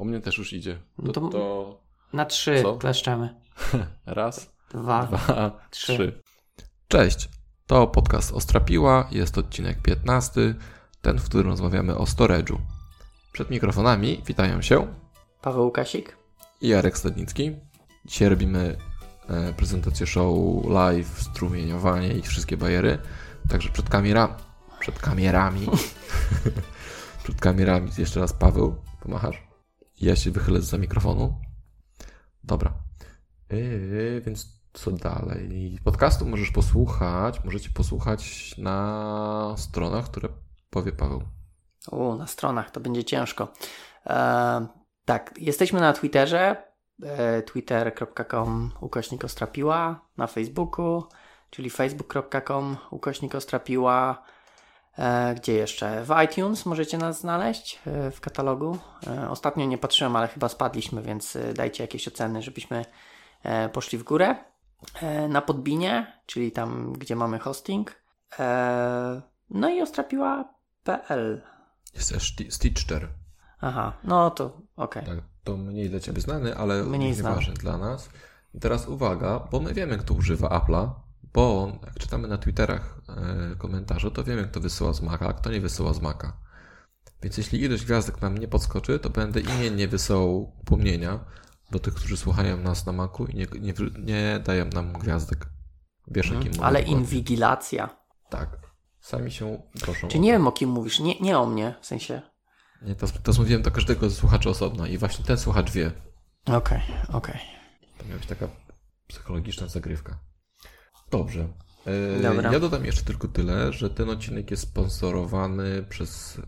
U mnie też już idzie. No To, to- to Na trzy Co? kleszczemy. raz, Dwa. dwa, trzy. trzy. Cześć, to podcast Ostrapiła, jest odcinek 15, ten, w którym rozmawiamy o storage'u. Przed mikrofonami witają się Paweł Łukasik. i Jarek Stadnicki. Dzisiaj robimy e, prezentację show live, strumieniowanie i wszystkie bajery. Także przed kamera, przed kamerami, przed kamerami jeszcze raz Paweł, pomachasz. Ja się wychylę za mikrofonu. Dobra. Yy, więc co dalej? Podcastu możesz posłuchać, możecie posłuchać na stronach, które powie Paweł. U, na stronach to będzie ciężko. E, tak, jesteśmy na Twitterze. E, Twitter.com ukośnik Ostrapiła. Na Facebooku, czyli facebook.com ukośnik Ostrapiła. E, gdzie jeszcze? W iTunes możecie nas znaleźć e, w katalogu. E, ostatnio nie patrzyłem, ale chyba spadliśmy, więc dajcie jakieś oceny, żebyśmy poszli w górę. Na Podbinie, czyli tam, gdzie mamy hosting. No i ostrapiła.pl. Jest Stitcher. Aha, no to okej. Tak, to mniej dla Ciebie znany, ale Mniej ważny dla nas. I teraz uwaga, bo my wiemy, kto używa Apple'a, bo jak czytamy na Twitterach e, komentarze, to wiemy, kto wysyła z Maca, a kto nie wysyła z Maca. Więc jeśli ilość gwiazdek nam nie podskoczy, to będę imiennie wysyłał upomnienia do tych, którzy słuchają nas na Macu i nie, nie, nie dają nam gwiazdek. Wiesz, jakim Mhm. Ale inwigilacja. Tak. Sami się proszą. Czy nie wiem o kim mówisz? Nie, nie o mnie, w sensie. Nie, to, to mówiłem do każdego słuchacza osobno i właśnie ten słuchacz wie. Okej, okej. To miała być taka psychologiczna zagrywka. Dobrze. E, Dobra. Ja dodam jeszcze tylko tyle, że ten odcinek jest sponsorowany przez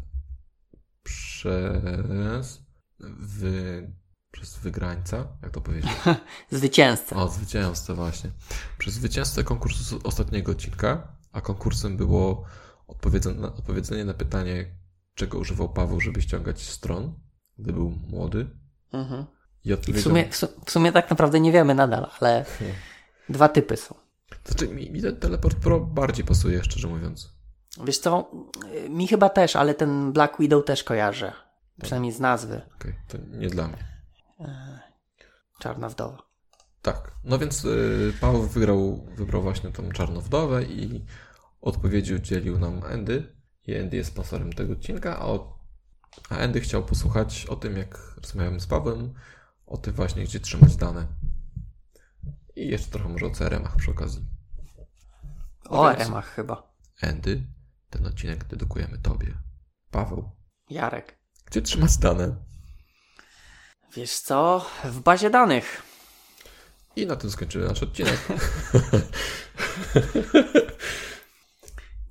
przez wy, przez wygrańca, jak to powiedzieć? Zwycięzca. O, zwycięzcę właśnie. Przez zwycięzcę konkursu z ostatniego odcinka, a konkursem było odpowiedzenie, odpowiedzenie na pytanie, czego używał Paweł, żeby ściągać stron, gdy był młody. Mhm. I I w sumie, w, su- w sumie tak naprawdę nie wiemy nadal, ale dwa typy są. Znaczy, mi, mi ten teleport pro bardziej pasuje, szczerze mówiąc. Wiesz co, mi chyba też, ale ten Black Widow też kojarzę. Przynajmniej z nazwy. Okej, to nie dla mnie. Czarna wdowa. Tak. No więc y, Paweł wygrał, wybrał właśnie tą czarną wdowę i odpowiedzi udzielił nam Andy. I Andy jest sponsorem tego odcinka, a, o, a Andy chciał posłuchać o tym, jak rozmawiamy z Pawłem, o tym właśnie, gdzie trzymać dane. I jeszcze trochę może o CRM-ach przy okazji. O RM-ach chyba. Andy, ten odcinek dedykujemy Tobie. Paweł, Jarek. gdzie trzymać dane? Wiesz co, w bazie danych. I na tym skończymy nasz odcinek.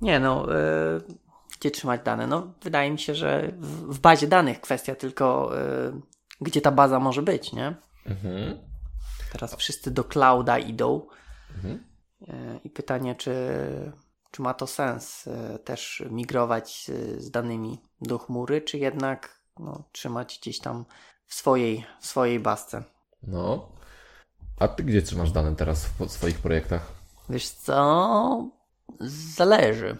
Nie no, y, gdzie trzymać dane? No, wydaje mi się, że w, w bazie danych kwestia tylko, y, gdzie ta baza może być, nie? mhm. Teraz wszyscy do clouda idą. Mhm. Y, I pytanie, czy, czy ma to sens y, też migrować z, danymi do chmury, czy jednak no, trzymać gdzieś tam w swojej, w swojej bazce. No. A ty gdzie trzymasz dane teraz w swoich projektach? Wiesz co? Zależy.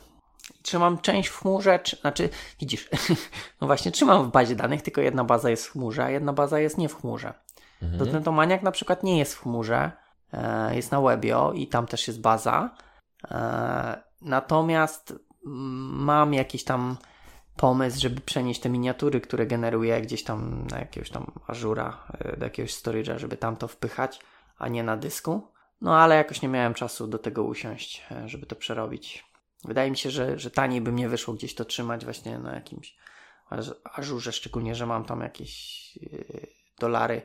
Trzymam część w chmurze, czy, znaczy, widzisz, no właśnie, trzymam w bazie danych, tylko jedna baza jest w chmurze, a jedna baza jest nie w chmurze. Mhm. Dotentomaniak na przykład nie jest w chmurze, e, jest na Webio i tam też jest baza. E, natomiast mm, mam jakiś tam pomysł, żeby przenieść te miniatury, które generuję gdzieś tam na jakiegoś tam Azura, e, do jakiegoś storage'a, żeby tam to wpychać, a nie na dysku. No ale jakoś nie miałem czasu do tego usiąść, żeby to przerobić. Wydaje mi się, że, że taniej by mnie wyszło gdzieś to trzymać właśnie na jakimś Azurze, szczególnie, że mam tam jakieś dolary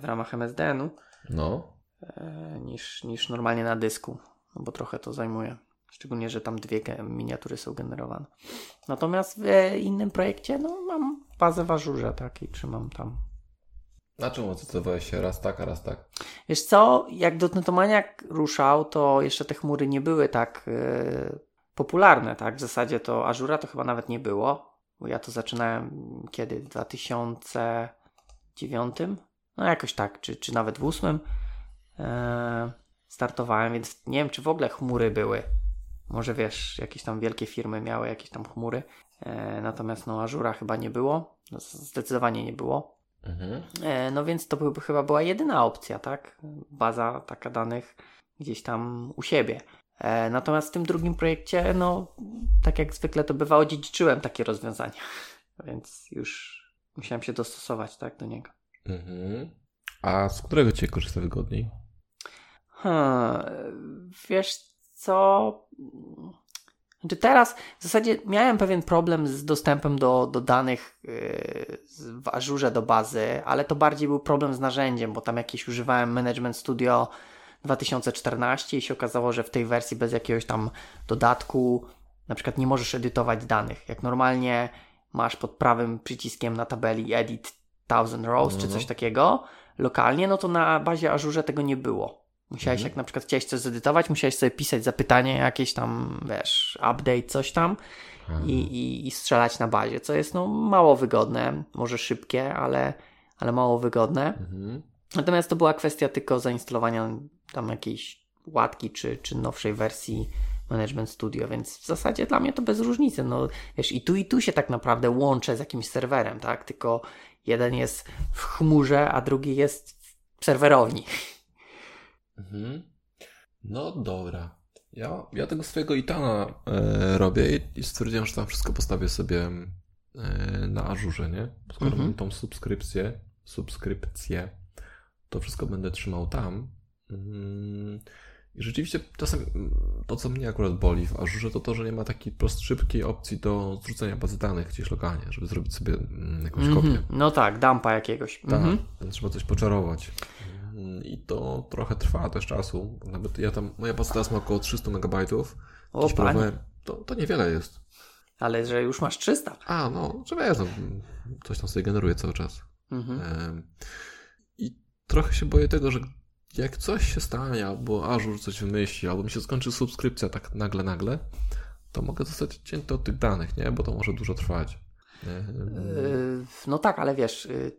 w ramach MSDN-u No. e, niż, niż normalnie na dysku, bo trochę to zajmuje. Szczególnie, że tam dwie miniatury są generowane. Natomiast w e, innym projekcie, no mam bazę w Azurze, tak, i trzymam tam. Na czym zdecydowałeś się raz tak, a raz tak? Wiesz co, jak Dotnetomaniak ruszał, to jeszcze te chmury nie były tak e, popularne, tak? W zasadzie to Azura to chyba nawet nie było, bo ja to zaczynałem kiedy? W 2009? No jakoś tak, czy, czy nawet w 8 e, startowałem, więc nie wiem, czy w ogóle chmury były. Może wiesz, jakieś tam wielkie firmy miały jakieś tam chmury, e, natomiast no Azura chyba nie było, no, zdecydowanie nie było. Mhm. E, No więc to by, chyba była jedyna opcja, tak? Baza taka danych gdzieś tam u siebie. E, Natomiast w tym drugim projekcie, no tak jak zwykle to bywa, odziedziczyłem takie rozwiązania. Więc już musiałem się dostosować tak do niego. Mhm. A z którego cię korzysta wygodniej? Hmm, wiesz co? Znaczy teraz w zasadzie miałem pewien problem z dostępem do, do danych yy, w Azure do bazy, ale to bardziej był problem z narzędziem, bo tam jakieś używałem Management Studio 2014 i się okazało, że w tej wersji bez jakiegoś tam dodatku na przykład nie możesz edytować danych. Jak normalnie masz pod prawym przyciskiem na tabeli edit 1000 rows czy No. coś takiego lokalnie, no to na bazie Azure tego nie było. Musiałeś, Mhm. jak na przykład chciałeś coś zedytować, musiałeś sobie pisać zapytanie jakieś tam, wiesz, update, coś tam i, i, i strzelać na bazie, co jest no mało wygodne, może szybkie, ale, ale mało wygodne. Mhm. Natomiast to była kwestia tylko zainstalowania tam jakiejś łatki czy, czy nowszej wersji Management Studio, więc w zasadzie dla mnie to bez różnicy. No, wiesz, i tu i tu się tak naprawdę łączę z jakimś serwerem, tak? Tylko jeden jest w chmurze, a drugi jest w serwerowni. Mhm. No dobra. Ja, ja tego swojego Itana e, robię i, i stwierdziłem, że tam wszystko postawię sobie e, na Ażurze, nie? Skoro Mhm. mam tą subskrypcję, subskrypcję, to wszystko będę trzymał tam. Mm, I rzeczywiście czasem mm, to, co mnie akurat boli w Ażurze, to to, że nie ma takiej prost, szybkiej opcji do zrzucenia bazy danych gdzieś lokalnie, żeby zrobić sobie mm, jakąś kopię. Mhm. No tak, dumpa jakiegoś. Tak, Mhm. więc trzeba coś poczarować. Mm, I to trochę trwa też czasu. Nawet ja tam, moja baza teraz ma około 300 MB. O, próbowałem, to, to niewiele jest. Ale że już masz 300. A, no, że wiesz, no, coś tam sobie generuje cały czas. Mhm. Em, I trochę się boję tego, że jak coś się stanie, albo Azure coś wymyśli, albo mi się skończy subskrypcja tak nagle, nagle, to mogę zostać odcięty od tych danych, nie? Bo to może dużo trwać. Yy, No tak, ale wiesz, yy,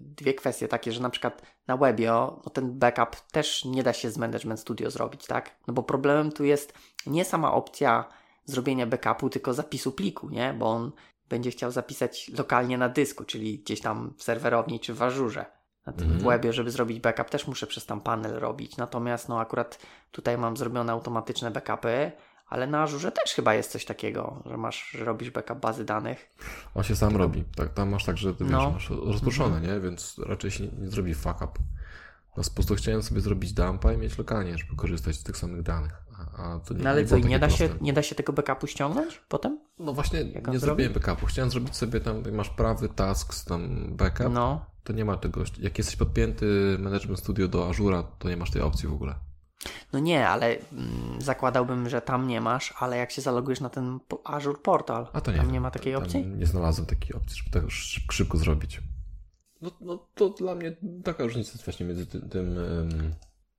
dwie kwestie takie, że na przykład na Webio no ten backup też nie da się z Management Studio zrobić, tak? No bo problemem tu jest nie sama opcja zrobienia backupu, tylko zapisu pliku, nie? Bo on będzie chciał zapisać lokalnie na dysku, czyli gdzieś tam w serwerowni czy w Ażurze. Na tym Mhm. w Webie, żeby zrobić backup, też muszę przez tam panel robić. Natomiast no akurat tutaj mam zrobione automatyczne backupy, ale na Ażurze też chyba jest coś takiego, że masz, że robisz backup bazy danych. On się sam robi. Tak, tam masz tak, że ty wiesz, No. masz rozproszone, nie? Więc raczej się nie, nie zrobi fuck up. No, po prostu chciałem sobie zrobić dumpa i mieć lokalnie, żeby korzystać z tych samych danych. A, to nie, No ale nie co, nie da, się, nie da się tego backupu ściągnąć potem? No właśnie, nie zrobi? zrobiłem backupu. Chciałem zrobić sobie tam, jak masz prawy task, tam backup, No. to nie ma tego. Jak jesteś podpięty Management Studio do Azura, to nie masz tej opcji w ogóle. No nie, ale mm, zakładałbym, że tam nie masz, ale jak się zalogujesz na ten Azure Portal, A to nie tam wiem. nie ma takiej opcji? Nie znalazłem takiej opcji, żeby tak szyb, szybko zrobić. No, no to dla mnie taka różnica jest właśnie między tym. tym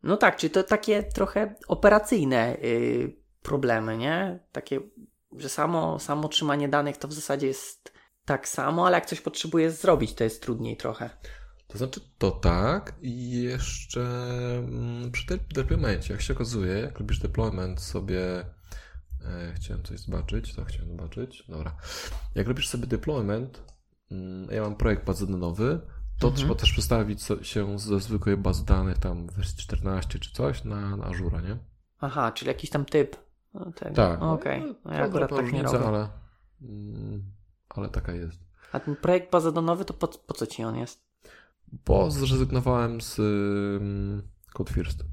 No tak, czyli to takie trochę operacyjne y, problemy, nie? Takie, że samo, samo trzymanie danych to w zasadzie jest tak samo, ale jak coś potrzebujesz zrobić, to jest trudniej trochę. To znaczy to tak i jeszcze mm, przy de- deploymencie, jak się okazuje, jak robisz deployment sobie, e, chciałem coś zobaczyć, tak chciałem zobaczyć, dobra. Jak robisz sobie deployment, mm, ja mam projekt bazowy, to Mhm. trzeba też przestawić się ze zwykłej bazy danych tam wersji 14 czy coś na, na Azure, nie? Aha, czyli jakiś tam typ. No, tego. Tak. Okej, No, no, ja to akurat tak nie robię. ale, mm, ale taka jest. A ten projekt bazodonowy, to po, po co ci on jest? Bo zrezygnowałem z um, Code First,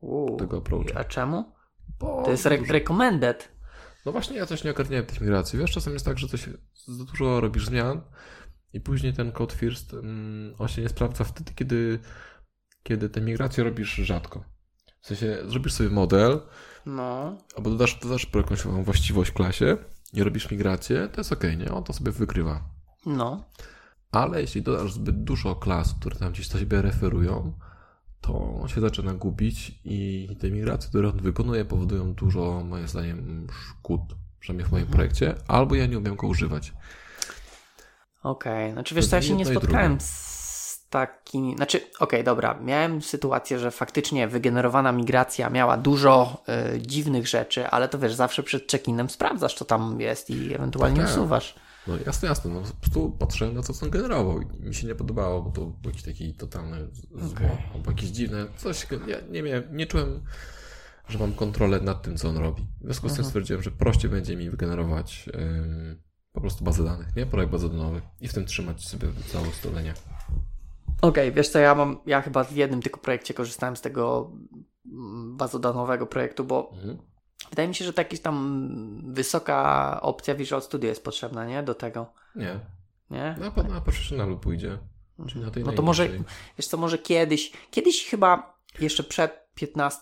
Uuu, tego approachu. a czemu? Bo To jest re- dużo- recommended. No właśnie, ja coś nie ogarniałem tych migracji. Wiesz, czasem jest tak, że coś za dużo robisz zmian i później ten code first, mm, on się nie sprawdza wtedy, kiedy, kiedy te migracje robisz rzadko. W sensie, zrobisz sobie model, No. albo dodasz, dodasz jakąś właściwość klasie i robisz migrację, to jest ok, nie? On to sobie wykrywa. No. Ale jeśli dodasz zbyt dużo klas, które tam gdzieś do siebie referują, to on się zaczyna gubić i te migracje, które on wykonuje, powodują dużo, moim zdaniem, szkód, przynajmniej w moim projekcie, albo ja nie umiem go używać. Okej, znaczy wiesz To co, ja się nie spotkałem z takimi, znaczy okej, dobra, miałem sytuację, że faktycznie wygenerowana migracja miała dużo y, dziwnych rzeczy, ale to wiesz, zawsze przed check-inem sprawdzasz, co tam jest i ewentualnie Tak, usuwasz. No jasne, jasne. No, po prostu patrzyłem na to, co on generował i mi się nie podobało, bo to był jakiś taki totalny zło, Okej. albo jakieś dziwne, coś, ja nie miałem, nie czułem, że mam kontrolę nad tym, co on robi. W związku z tym stwierdziłem, że prościej będzie mi wygenerować ym, po prostu bazę danych, nie? Projekt bazodanowy i w tym trzymać sobie całe ustalenie. Okej, wiesz co, ja mam, ja chyba w jednym tylko projekcie korzystałem z tego mm, bazodanowego projektu, bo Mhm. wydaje mi się, że ta jakaś tam wysoka opcja Visual Studio jest potrzebna, nie? Do tego, Nie, nie? na, na profesjonalu pójdzie. Czyli na tej No to może, wiesz co, może kiedyś, kiedyś chyba jeszcze przed 15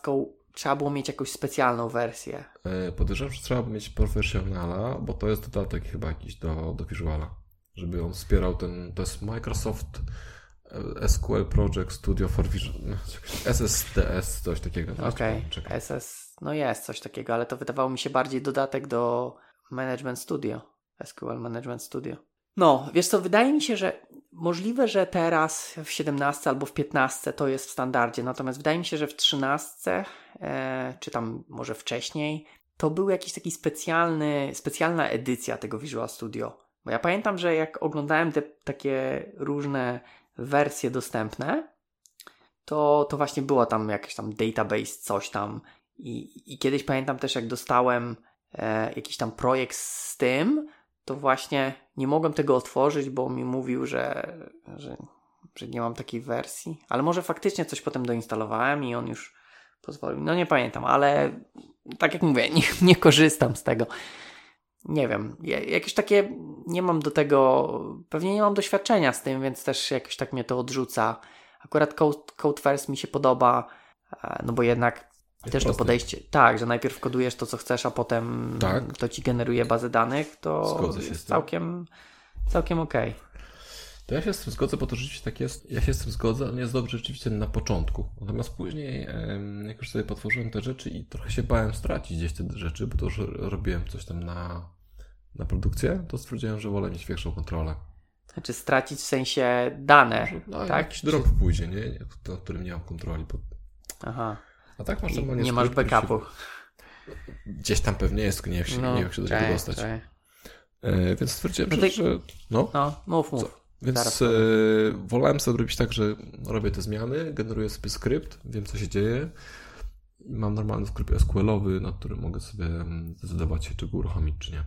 trzeba było mieć jakąś specjalną wersję. E, Podejrzewam, że trzeba mieć profesjonala, bo to jest dodatek chyba jakiś do, do Visuala. Żeby on wspierał ten, to jest Microsoft e, SQL Project Studio for Visual, no, jakoś SSDS, coś takiego. Okej, Czekaj. SS, no jest coś takiego, ale to wydawało mi się bardziej dodatek do Management Studio, SQL Management Studio. No, wiesz co, wydaje mi się, że możliwe, że teraz w 17 albo w 15 to jest w standardzie, natomiast wydaje mi się, że w 13, e, czy tam może wcześniej, to był jakiś taki specjalny, specjalna edycja tego Visual Studio. Bo ja pamiętam, że jak oglądałem te takie różne wersje dostępne, to, to właśnie było tam jakiś tam database, coś tam. I, i kiedyś pamiętam też, jak dostałem e, jakiś tam projekt z tym, to właśnie nie mogłem tego otworzyć, bo mi mówił, że, że, że nie mam takiej wersji. Ale może faktycznie coś potem doinstalowałem i on już pozwolił. No nie pamiętam, ale tak jak mówię, nie, nie korzystam z tego. Nie wiem, ja- jakieś takie nie mam do tego, pewnie nie mam doświadczenia z tym, więc też jakoś tak mnie to odrzuca. Akurat Code, Code First mi się podoba, e, no bo jednak też to podejście, tak, że najpierw kodujesz to, co chcesz, a potem Tak. to ci generuje bazę danych, to jest całkiem, całkiem okej. To ja się z tym zgodzę, bo to rzeczywiście tak jest. Ja się z tym zgodzę, ale nie jest dobrze rzeczywiście na początku. Natomiast później, jak już sobie potworzyłem te rzeczy i trochę się bałem stracić gdzieś te rzeczy, bo to już robiłem coś tam na, na produkcję, to stwierdziłem, że wolę mieć większą kontrolę. Znaczy stracić w sensie dane, No, tak? jakiś drop pójdzie, nie? Nad którym nie mam kontroli. Bo... Aha. A tak masz I normalnie nie masz backupu. Się... Gdzieś tam pewnie jest, jak się, nie wiem, jak się do czekaj, dostać. czekaj. E, więc stwierdziłem, No że, to- że... No, No, mów, mów. Więc e, wolałem sobie robić tak, że robię te zmiany, generuję sobie skrypt, wiem co się dzieje mam normalny skrypt SQL-owy, na którym mogę sobie mm, zdecydować się, czy go uruchomić, czy nie.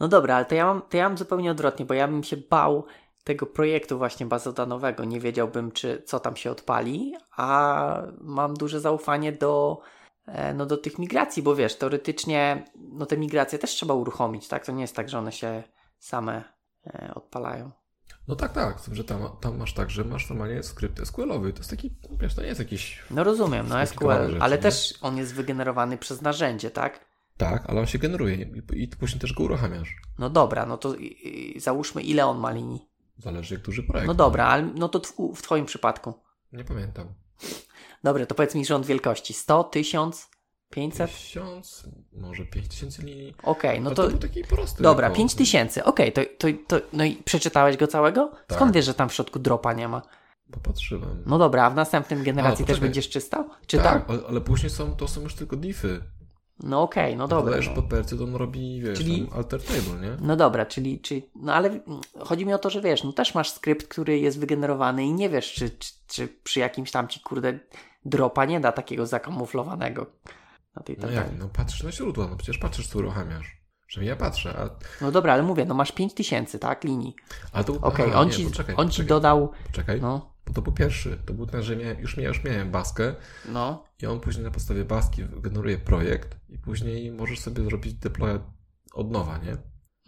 No dobra, ale to ja mam, to ja mam zupełnie odwrotnie, bo ja bym się bał tego projektu właśnie bazodanowego. Nie wiedziałbym, czy co tam się odpali, a mam duże zaufanie do, e, no, do tych migracji, bo wiesz, teoretycznie no, te migracje też trzeba uruchomić, tak? To nie jest tak, że one się same e, odpalają. No tak, tak, że tam, tam masz tak, że masz normalnie skrypt SQL-owy, to jest taki, wiesz, to nie jest jakiś... No rozumiem, no SQL, rzeczy, ale nie? też on jest wygenerowany przez narzędzie, tak? Tak, ale on się generuje i, i później też go uruchamiasz. No dobra, no to i, i, załóżmy ile on ma linii. Zależy jak duży projekt. No dobra, ale no to tw- w Twoim przypadku. Nie pamiętam. Dobra, to powiedz mi rząd wielkości. 100, 1000, 500? Tysiąc, może pięć tysięcy linii. Okej, no Ale to... to był taki prosty. Dobra, kod. 5000. Okej, to, to, to... No i przeczytałeś go całego? Tak. Skąd wiesz, że tam w środku dropa nie ma? Popatrzyłem. No dobra, a w następnym generacji też poczekaj. będziesz czytał? Czytał? tak, ale, ale później są, to są już tylko diffy. No okej, no dobra. Dodajesz No. pod percy, to on robi, wiesz, Czyli- alter table, nie? no dobra, czyli, czyli... No ale chodzi mi o to, że wiesz, no też masz skrypt, który jest wygenerowany i nie wiesz, czy, czy, czy przy jakimś tam ci, kurde, dropa nie da takiego zakamuflowanego na tej No tabeli. jak, no patrzysz na źródła, no przecież patrzysz, co uruchamiasz. Że ja patrzę, a, No dobra, ale mówię, no masz 5000, tak, linii. a to... Okej, aha, on, nie, ci, poczekaj, on ci poczekaj, dodał... Poczekaj, No, bo to był pierwszy. To był ten, że miałem, już, miałem, już miałem baskę no. i on później na podstawie baski generuje projekt i później możesz sobie zrobić deploya od nowa, nie?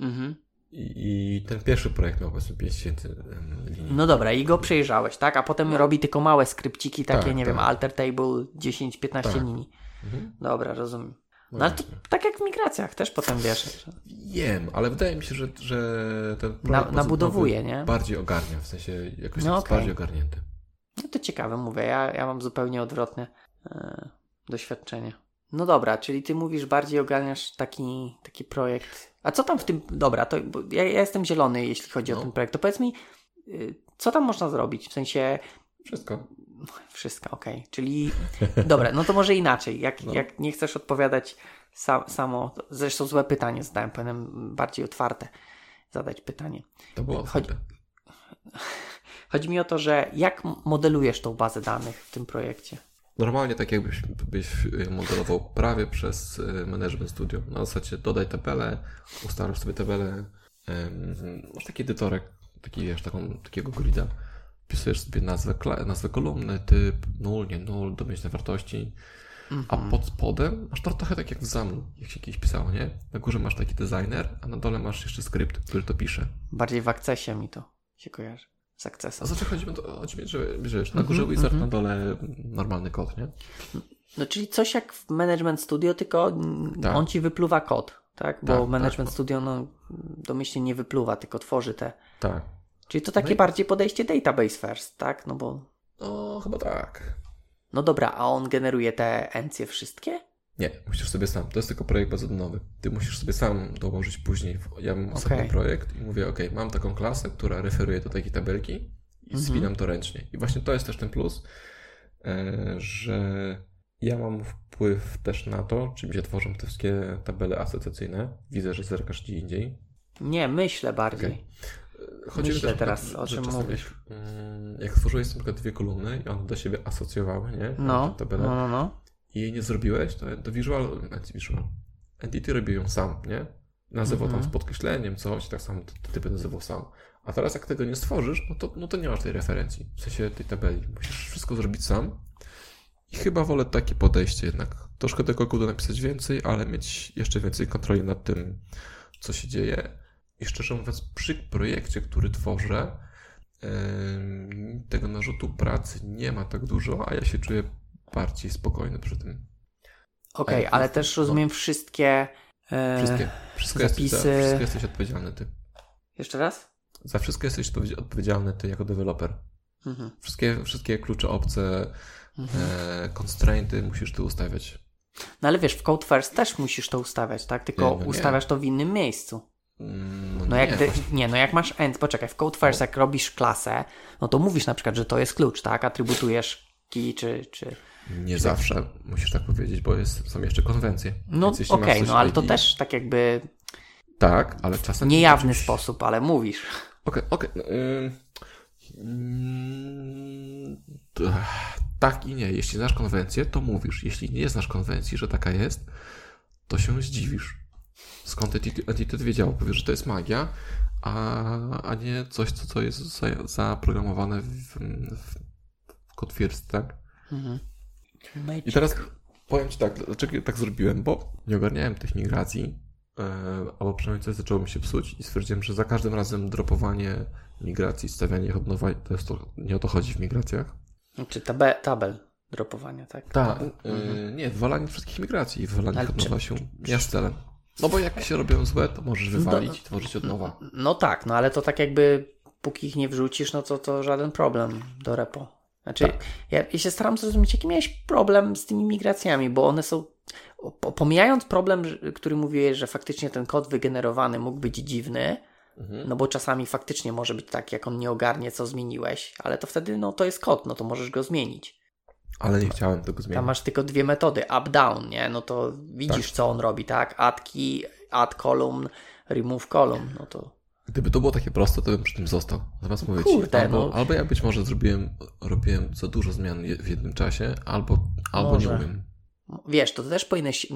Mhm. I, i ten pierwszy projekt miał powiedzmy 5000 em, linii. No dobra, i go przejrzałeś, tak? A potem robi tylko małe skrypciki, takie, Tak, nie wiem, tak. alter table 10-15 Tak. linii. Mhm. Dobra, rozumiem. No ale to tak jak w migracjach też potem wiesz. że Wiem, ale wydaje mi się, że, że ten Na, nabudowuje, nie? bardziej ogarnia, w sensie jakoś No jest okej. bardziej ogarnięty. No to ciekawe, mówię, ja, ja mam zupełnie odwrotne e, doświadczenie. No dobra, czyli ty mówisz, bardziej ogarniasz taki, taki projekt. A co tam w tym. Dobra, to ja, ja jestem zielony, jeśli chodzi o No. ten projekt. To powiedz mi, y, co tam można zrobić? W sensie Wszystko. Wszystko, okej. Czyli dobra, no to może inaczej. Jak, No. jak nie chcesz odpowiadać sam, samo, zresztą złe pytanie zadałem, powinienem bardziej otwarte. zadać pytanie. To było Chodzi- Chodzi... Mi o to, że jak modelujesz tą bazę danych w tym projekcie? Normalnie tak jakbyś byś y, modelował prawie przez y, Management Studio. Na zasadzie dodaj tabelę, ustalasz sobie tabelę, masz taki edytorek, taki, wiesz, taką, takiego grida, wpisujesz sobie nazwę, nazwę kolumny, typ, null, nie null, domyślne wartości, a pod spodem masz to trochę tak jak w ZAML, jak się kiedyś pisało, nie? Na górze masz taki designer, a na dole masz jeszcze skrypt, który to pisze. Bardziej w akcesie mi to się kojarzy. Z A akcesem. znaczy chodzi mi, mi że, wiesz, na górze wizard, na dole normalny kod, nie? No czyli coś jak w Management Studio, tylko mm, Tak. on ci wypluwa kod, tak? Bo Tak, Management tak. Studio no, domyślnie nie wypluwa, tylko tworzy te. Tak. Czyli to takie No i- bardziej podejście database first, tak? No bo. No, chyba tak. No dobra, a on generuje te encje wszystkie? Nie, musisz sobie sam. To jest tylko projekt bazodonowy. Ty musisz sobie sam dołożyć później. Ja mam osobny Okej. projekt i mówię, ok, mam taką klasę, która referuje do takiej tabelki i Mhm. spinam to ręcznie. I właśnie to jest też ten plus, e, że ja mam wpływ też na to, czy mi się tworzą te wszystkie tabele asocjacyjne. Widzę, że zerkasz gdzie indziej. Nie, myślę bardziej. Okej. Chodzi mi Myślę też teraz, że o czym czasami, mówisz. mm, Jak stworzyłeś na przykład dwie kolumny i one do siebie asocjowały, nie? No, no, no, no. i jej nie zrobiłeś, to, to Visual, Visual Entity robi ją sam, nie? Nazywał Mhm. tam z podkreśleniem coś, tak samo te, te typy nazywał sam. A teraz jak tego nie stworzysz, no to, no to nie masz tej referencji, w sensie tej tabeli. Musisz wszystko zrobić sam. I chyba wolę takie podejście jednak. Troszkę tego kodu napisać więcej, ale mieć jeszcze więcej kontroli nad tym, co się dzieje. I szczerze mówiąc, przy projekcie, który tworzę, tego narzutu pracy nie ma tak dużo, a ja się czuję bardziej spokojny przy tym. Okej, Ej, ale no, też no. rozumiem wszystkie. E, Wszystkie, wszystko, jesteś, za zapisy- wszystko jesteś odpowiedzialny ty. Jeszcze raz? Za wszystko jesteś odpowiedzi- odpowiedzialny ty jako deweloper. Mhm. Wszystkie, wszystkie klucze obce, Mhm. e, constrainty musisz ty ustawiać. No ale wiesz, w Code First też musisz to ustawiać, tak? Tylko Nie, no nie. ustawiasz to w innym miejscu. Mm, No nie, jak, właśnie- nie, no jak masz end, poczekaj, w Code First jak robisz klasę, no to mówisz na przykład, że to jest klucz, tak? Atrybutujesz key czy... czy... nie zawsze musisz tak powiedzieć, bo jest, są jeszcze konwencje. No okej, coś no ale to też tak jakby Tak, ale czasem... niejawny czymś- sposób, ale mówisz. Okej, okej. no, ym, mm, t- tak i nie. Jeśli znasz konwencję, to mówisz. Jeśli nie znasz konwencji, że taka jest, to się zdziwisz. Skąd Entity wiedział? Powiesz, że to jest magia, a, a nie coś, co, co jest za, zaprogramowane w, w, w tak? Mhm. I teraz powiem Ci tak, dlaczego tak zrobiłem, bo nie ogarniałem tych migracji, e, albo przynajmniej coś zaczęło mi się psuć i stwierdziłem, że za każdym razem dropowanie migracji, stawianie ich od nowa, to jest to, nie o to chodzi w migracjach. Czy tabe, tabel dropowania, tak? Tak, Mhm. nie, wywalanie wszystkich migracji i wywalanie od nowa się nie jest celem. No bo jak się robią złe, to możesz wywalić i tworzyć od nowa. No tak, no ale to tak jakby póki ich nie wrzucisz, no to to żaden problem do repo. Znaczy, Tak. ja, ja się staram zrozumieć, jaki miałeś problem z tymi migracjami, bo one są. po- Pomijając problem, który mówiłeś, że faktycznie ten kod wygenerowany mógł być dziwny, Mhm. no bo czasami faktycznie może być tak, jak on nie ogarnie, co zmieniłeś, ale to wtedy, no to jest kod, no to możesz go zmienić. Ale nie chciałem tego Tam zmienić. masz tylko dwie metody, up-down, nie? No to widzisz, co on robi, tak? Add key, add column, remove column, no to. Gdyby to było takie proste, to bym przy tym został. Zamiast mówić, Kurde, albo, no. albo ja być może zrobiłem, robiłem za dużo zmian w jednym czasie, albo, albo nie umiem. Wiesz, to też powinieneś.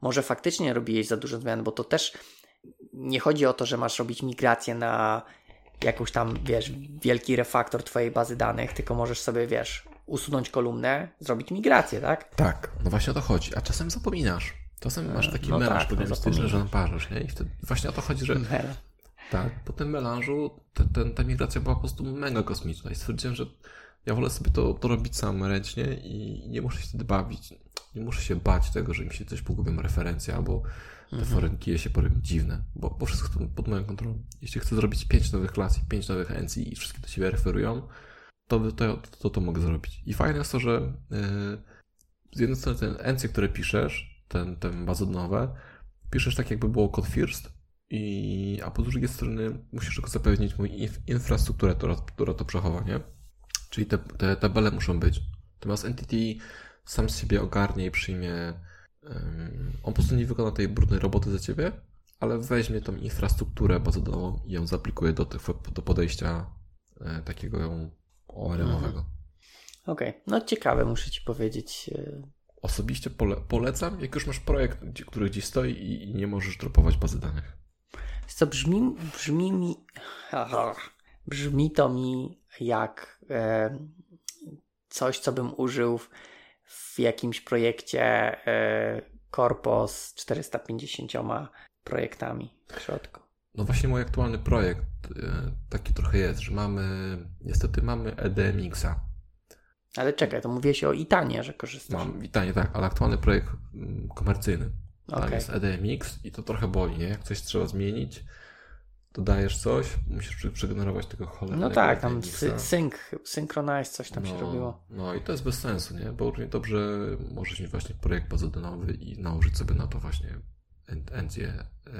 Może faktycznie robiłeś za dużo zmian, bo to też nie chodzi o to, że masz robić migrację na jakąś tam, wiesz, wielki refaktor twojej bazy danych, tylko możesz sobie, wiesz, usunąć kolumnę, zrobić migrację, tak? Tak, no właśnie o to chodzi. A czasem zapominasz. Czasem masz taki no melanż tak, no programistyczny, że zapominasz. naparzasz, nie? I wtedy właśnie o to chodzi, że Mel. tak, po tym melanżu te, ten, ta migracja była po prostu mega kosmiczna i stwierdziłem, że ja wolę sobie to, to robić sam ręcznie i nie muszę się wtedy bawić. Nie muszę się bać tego, że mi się coś pogubią referencje albo te Mhm. foreign key'e się porobią dziwne, bo, bo wszystko pod moją kontrolą. Jeśli chcę zrobić pięć nowych klas i pięć nowych encji i wszystkie do siebie referują, to to, to, to mogę zrobić. I fajne jest to, że yy, z jednej strony ten encje, które piszesz, ten, ten bazodonowe, piszesz tak jakby było code first, i, a po drugiej strony musisz tylko zapewnić mu inf- infrastrukturę, która, która to przechowa, nie? Czyli te, te tabele muszą być. Natomiast Entity sam z siebie ogarnie i przyjmie. on po prostu nie wykona tej brudnej roboty za ciebie, ale weźmie tą infrastrukturę bazową i ją zaplikuje do, tych, do podejścia e, takiego ORM-owego. Okej, okay. no ciekawe, muszę Ci powiedzieć. e, Osobiście pole, polecam, jak już masz projekt, który gdzieś stoi i, i nie możesz dropować bazy danych. Co brzmi, brzmi mi. Brzmi to mi jak e, coś, co bym użył w, w jakimś projekcie e, Corpo z 450 projektami w środku. No właśnie mój aktualny projekt taki trochę jest, że mamy, niestety mamy EDMX-a. Ale czekaj, to mówiłeś o Itanie, że korzystasz. Mam witanie, tak, ale aktualny projekt mm, komercyjny. Tam Okej. jest EDMX i to trochę boli, nie? Jak coś trzeba zmienić, dodajesz coś, musisz przegenerować tego cholernego No tak, tam sync, synchronize, coś tam się no, robiło. No i to jest bez sensu, nie? Bo równie dobrze możesz mieć właśnie projekt bazodanowy i nałożyć sobie na to właśnie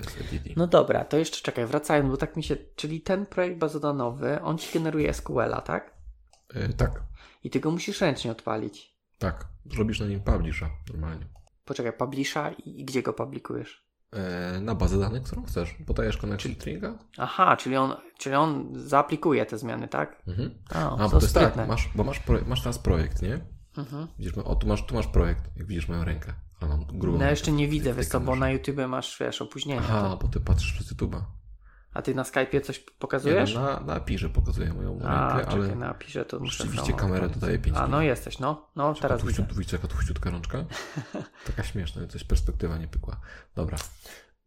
SDD. No dobra, to jeszcze czekaj, wracając, bo tak mi się. Czyli ten projekt bazodanowy, on ci generuje SQL-a, tak? E, tak, I ty go musisz ręcznie odpalić. tak. Zrobisz na nim publisha normalnie. Poczekaj, publisha i, i gdzie go publikujesz? E, na bazę danych, którą chcesz. Podajesz connection stringa. Aha, czyli on, czyli on zaaplikuje te zmiany, tak? Mhm. A, bo to jest tak, masz, bo masz, masz teraz projekt, nie? Mhm. Widzisz, o, tu masz, tu masz projekt, jak widzisz moją rękę. A mam grubą No jeszcze nie widzę, wiesz co, bo na YouTube masz, wiesz, opóźnienie. Aha, to. bo ty patrzysz przez YouTube'a. A ty na Skype'ie coś Nie, pokazujesz? no, na, na API-że pokazuję moją A, rękę, czekaj, ale na pisze to muszę rzeczywiście kamerę dodaje 5 A, no jesteś, no. No, teraz widzę. Tłuściut, widzicie, jaka tłuściutka rączka? Taka śmieszna, coś perspektywa nie pykła. Dobra.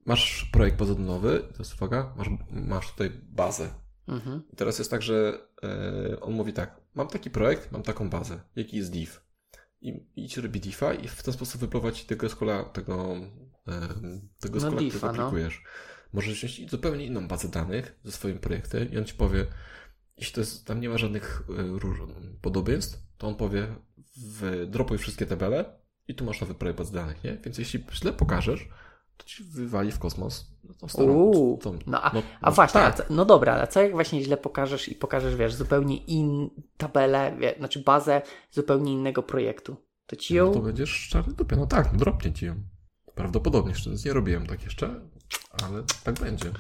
Masz projekt bazodanowy, to jest uwaga, masz, masz tutaj bazę. Mhm. I teraz jest tak, że e, on mówi tak, mam taki projekt, mam taką bazę, jaki jest div. I idź robi diffa i w ten sposób wypływać tego SQL-a, tego, tego No SQL-a, diffa, którego no. aplikujesz. Możesz wziąć zupełnie inną bazę danych ze swoim projektem i on ci powie, jeśli to jest, tam nie ma żadnych e, róż, podobieństw, to on powie, w, dropuj wszystkie tabele i tu masz nowy projekt baz danych, nie? Więc jeśli źle pokażesz, to ci wywali w kosmos no, starą, Uuu, no a, no, a no, właśnie, tak. a no dobra, a co jak właśnie źle pokażesz i pokażesz, wiesz, zupełnie in tabelę, wie, znaczy bazę zupełnie innego projektu? To ci ją... No to będziesz czarny dupie. No tak, no dropnie ci ją. Prawdopodobnie, jeszcze nie robiłem tak jeszcze, ale tak będzie.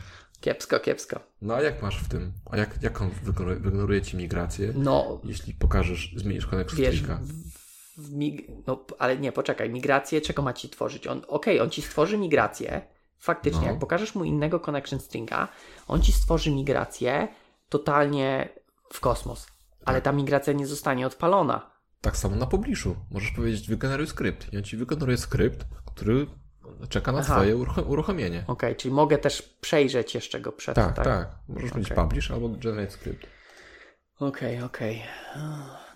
Kiepsko, kiepsko. No a jak masz w tym? A jak, jak on wygeneruje, ci migrację, No, jeśli pokażesz, zmienisz connection wiesz, w, w mig... no, ale nie, poczekaj, migrację czego ma ci tworzyć? On, Okej, on ci stworzy migrację, faktycznie, No. jak pokażesz mu innego connection stringa, on ci stworzy migrację totalnie w kosmos, ale ta migracja nie zostanie odpalona. Tak samo na publiszu. Możesz powiedzieć, wygeneruj skrypt. I on ci wygeneruje skrypt, który czeka na Aha. uruch- uruchomienie. Okej, czyli mogę też przejrzeć jeszcze go przed, Tak, tak? tak. Możesz mieć Okej. publish albo generate skrypt. Okej, okej.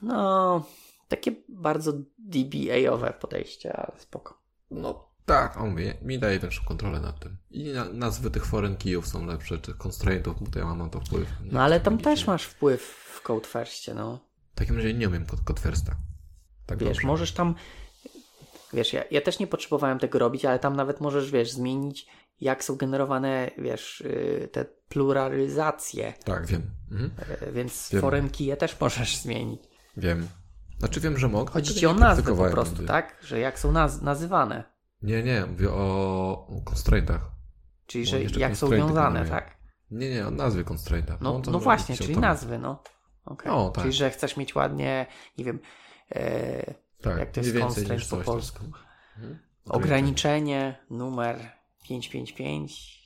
No, takie bardzo DBA-owe podejście, ale spoko. No tak, on mówię, mi daje większą kontrolę nad tym. I na, nazwy tych foreign keyów są lepsze, tych constraintów, bo to ja mam na to wpływ. No ale tam też masz wpływ w Code Firstie, no. W takim razie nie umiem kod, kod firsta. Tak Wiesz, dobrze. możesz tam... Wiesz, ja, ja też nie potrzebowałem tego robić, ale tam nawet możesz, wiesz, zmienić jak są generowane, wiesz, yy, te pluralizacje, Tak, wiem. Mhm. Yy, więc Wiem. foreign key'e też możesz zmienić. Wiem. Znaczy wiem, że mogę. Chodzi ci o nie nazwę po prostu, nigdy. tak? Że jak są naz- nazywane. Nie, nie, mówię o constraintach. Czyli, że jak są wiązane, tak? Nie, nie, o nazwie constrainta. No, no właśnie, czyli tam. nazwy, no. Okay. No, tak. Czyli, że chcesz mieć ładnie, nie wiem, e, Tak, jak to jest constraint po polsku. Mhm. Ograniczenie, numer 555,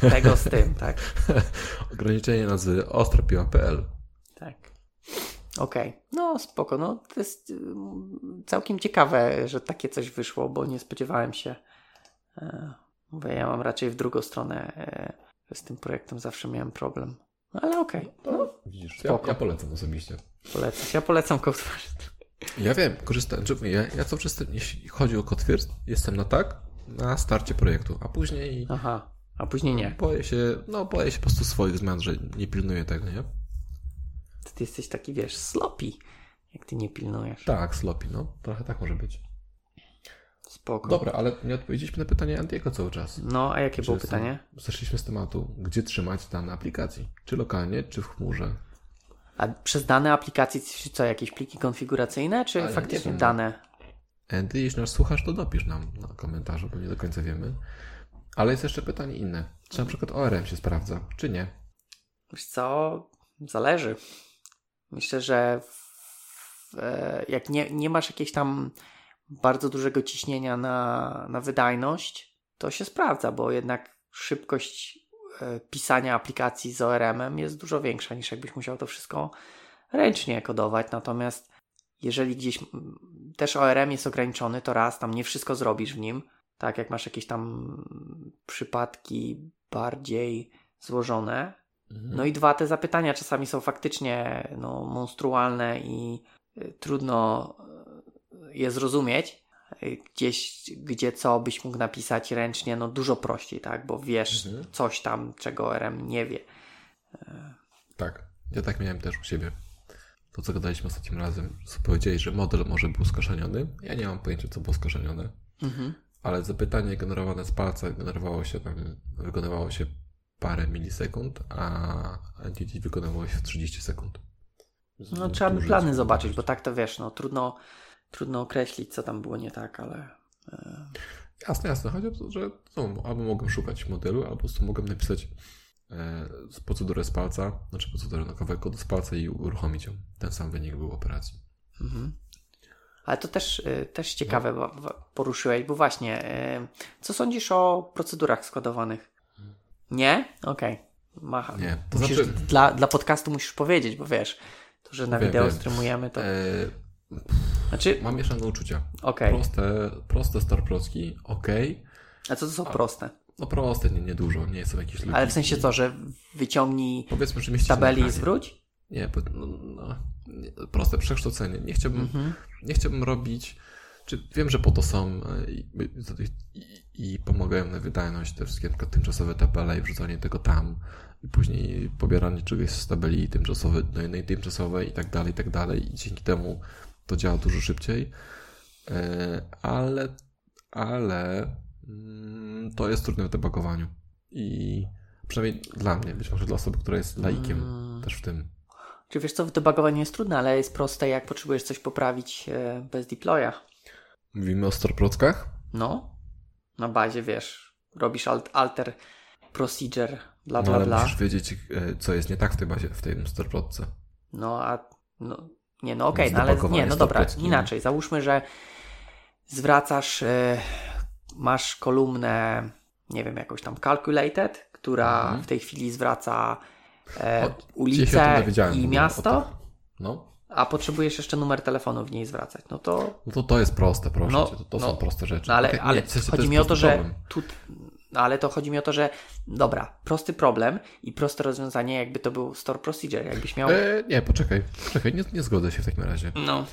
tego z tym, tak? Ograniczenie nazwy ostrapiła.pl. Tak. Okej, no spoko, no to jest ym, całkiem ciekawe, że takie coś wyszło, bo nie spodziewałem się. E, mówię, ja mam raczej w drugą stronę, e, z tym projektem zawsze miałem problem. No, ale okej, no, Widzisz, ja, ja polecam osobiście. polecam. Ja polecam Code First. Ja wiem, korzystam, ja, ja cały czas, jeśli chodzi o Codefirst, jestem na tak na starcie projektu, a później Aha, a później nie. boję się, no boję się po prostu swoich zmian, że nie pilnuję tego, nie? Ty jesteś taki, wiesz, sloppy, jak ty nie pilnujesz. Tak, sloppy, no, trochę tak może być. Spoko. Dobra, ale nie odpowiedzieliśmy na pytanie Andiego cały czas. No, a jakie było pytanie? Zeszliśmy z tematu, gdzie trzymać dane aplikacji? Czy lokalnie, czy w chmurze? A przez dane aplikacji czy co, jakieś pliki konfiguracyjne, czy faktycznie dane? Andy, jeśli nas słuchasz, to dopisz nam na komentarzu, bo nie do końca wiemy. Ale jest jeszcze pytanie inne. Czy na przykład ORM się sprawdza, czy nie? Wiesz co, zależy. Myślę, że w, e, jak nie, nie masz jakiegoś tam bardzo dużego ciśnienia na, na wydajność, to się sprawdza, bo jednak szybkość e, pisania aplikacji z ORM-em jest dużo większa niż jakbyś musiał to wszystko ręcznie kodować. Natomiast jeżeli gdzieś też ORM jest ograniczony, to raz tam nie wszystko zrobisz w nim. Tak, jak masz jakieś tam przypadki bardziej złożone. No i dwa, te zapytania czasami są faktycznie no, monstrualne i y, trudno y, je zrozumieć. Y, Gdzieś, gdzie co byś mógł napisać ręcznie, no dużo prościej, tak? Bo wiesz Mhm. coś tam, czego RM nie wie. Tak. Ja tak miałem też u siebie. To, co gadaliśmy ostatnim razem, co powiedzieli, że model może był skaszeniony. Ja nie mam pojęcia, co było skaszenione. Mhm. Ale zapytanie generowane z palca generowało się tam, wykonywało się parę milisekund, a entity wykonywało się w 30 sekund. No trzeba by plany zobaczyć, bo tak to wiesz, no trudno, trudno określić, co tam było nie tak, ale... Jasne, jasne. Chodzi o to, że no, albo mogłem szukać modelu, albo po prostu mogłem napisać e, z procedurę z palca, znaczy procedurę na kawałek kodu z palca i uruchomić ją. Ten sam wynik był operacji. Mhm. Ale to też, y, też ciekawe bo- poruszyłeś, bo właśnie, y, co sądzisz o procedurach składowanych? Nie? Okej. Macha. Nie, to Musisz, znaczy- dla, dla podcastu musisz powiedzieć, bo wiesz, to, że na Wiem, wideo wiem. streamujemy, to... E, Znaczy, mam mieszane uczucia. okej. Proste, proste starprocki, ok. A co to są proste? No proste, nie, nie dużo, nie są jakieś Ale w sensie co, że wyciągnij Powiedzmy, że z tabeli i zwróć? Nie, no, no, proste przekształcenie. Nie chciałbym, Mhm. nie chciałbym robić. Czy wiem, że po to są e, i, i, i pomagają na wydajność te wszystkie tymczasowe tabele i wrzucanie tego tam i później pobieranie czegoś z tabeli tymczasowej do innej tymczasowej i tak dalej, i tak dalej. I dzięki temu to działa dużo szybciej. E, Ale, ale mm, to jest trudne w debugowaniu. I przynajmniej dla mnie, być może dla osoby, która jest laikiem Mm. też w tym. Czy wiesz co, debugowanie jest trudne, ale jest proste, jak potrzebujesz coś poprawić e, bez deploya. Mówimy o storprockach? No, na bazie, wiesz, robisz alt, alter procedure, bla, No bla, ale bla. musisz wiedzieć, e, co jest nie tak w tej bazie, w tej storprotce. No, a no, nie, no okej, Więc no ale nie, no dobra, stopnieczki. inaczej. Załóżmy, że zwracasz, e, masz kolumnę, nie wiem, jakąś tam calculated, która Mhm. w tej chwili zwraca e, ulicę i miasto. No, a potrzebujesz jeszcze numer telefonu w niej zwracać. No to no to to jest proste, proszę No, cię, to, to no. są proste rzeczy. No ale, Okej, ale nie, w sensie to chodzi mi o to, że tu, ale to chodzi mi o to, że dobra, prosty problem i proste rozwiązanie, jakby to był store procedure, jakbyś miał. E, nie, poczekaj, poczekaj, nie, nie zgodzę się w takim razie. No,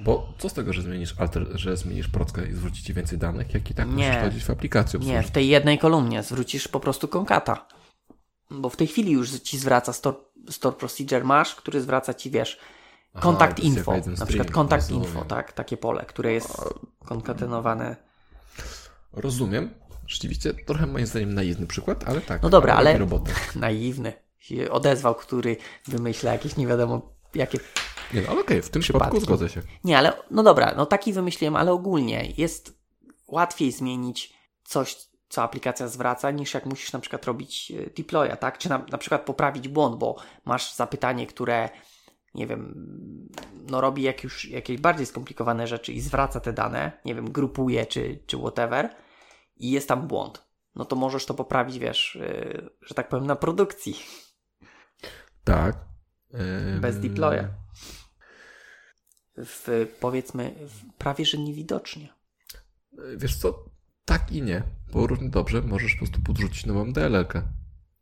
Bo co z tego, że zmienisz alter, że zmienisz prockę i zwróci ci więcej danych, jak i tak Nie. musisz wchodzić w aplikację nie, w tej jednej kolumnie zwrócisz po prostu konkata. Bo w tej chwili już ci zwraca store, store procedure masz, który zwraca ci, wiesz, kontakt jest info. Na przykład kontakt info, tak, takie pole, które jest konkatenowane. Rozumiem. Rzeczywiście trochę moim zdaniem naiwny przykład, ale tak. No dobra, ale- Robotę. Naiwny. Się odezwał, który wymyśla jakieś nie wiadomo jakie Nie, no ale okej, w tym przypadku zgodzę się. Nie, ale no dobra, no taki wymyśliłem, ale ogólnie jest łatwiej zmienić coś, co aplikacja zwraca, niż jak musisz na przykład robić e, deploya, tak? Czy na, na przykład poprawić błąd, bo masz zapytanie, które nie wiem, no robi jak już jakieś bardziej skomplikowane rzeczy i zwraca te dane, nie wiem, grupuje czy, czy whatever i jest tam błąd. No to możesz to poprawić, wiesz, yy, że tak powiem, na produkcji. Tak. Ym, Bez deploya. W, powiedzmy, w, prawie że niewidocznie. Wiesz co? Tak i nie. Bo równie dobrze możesz po prostu podrzucić nową DLL-kę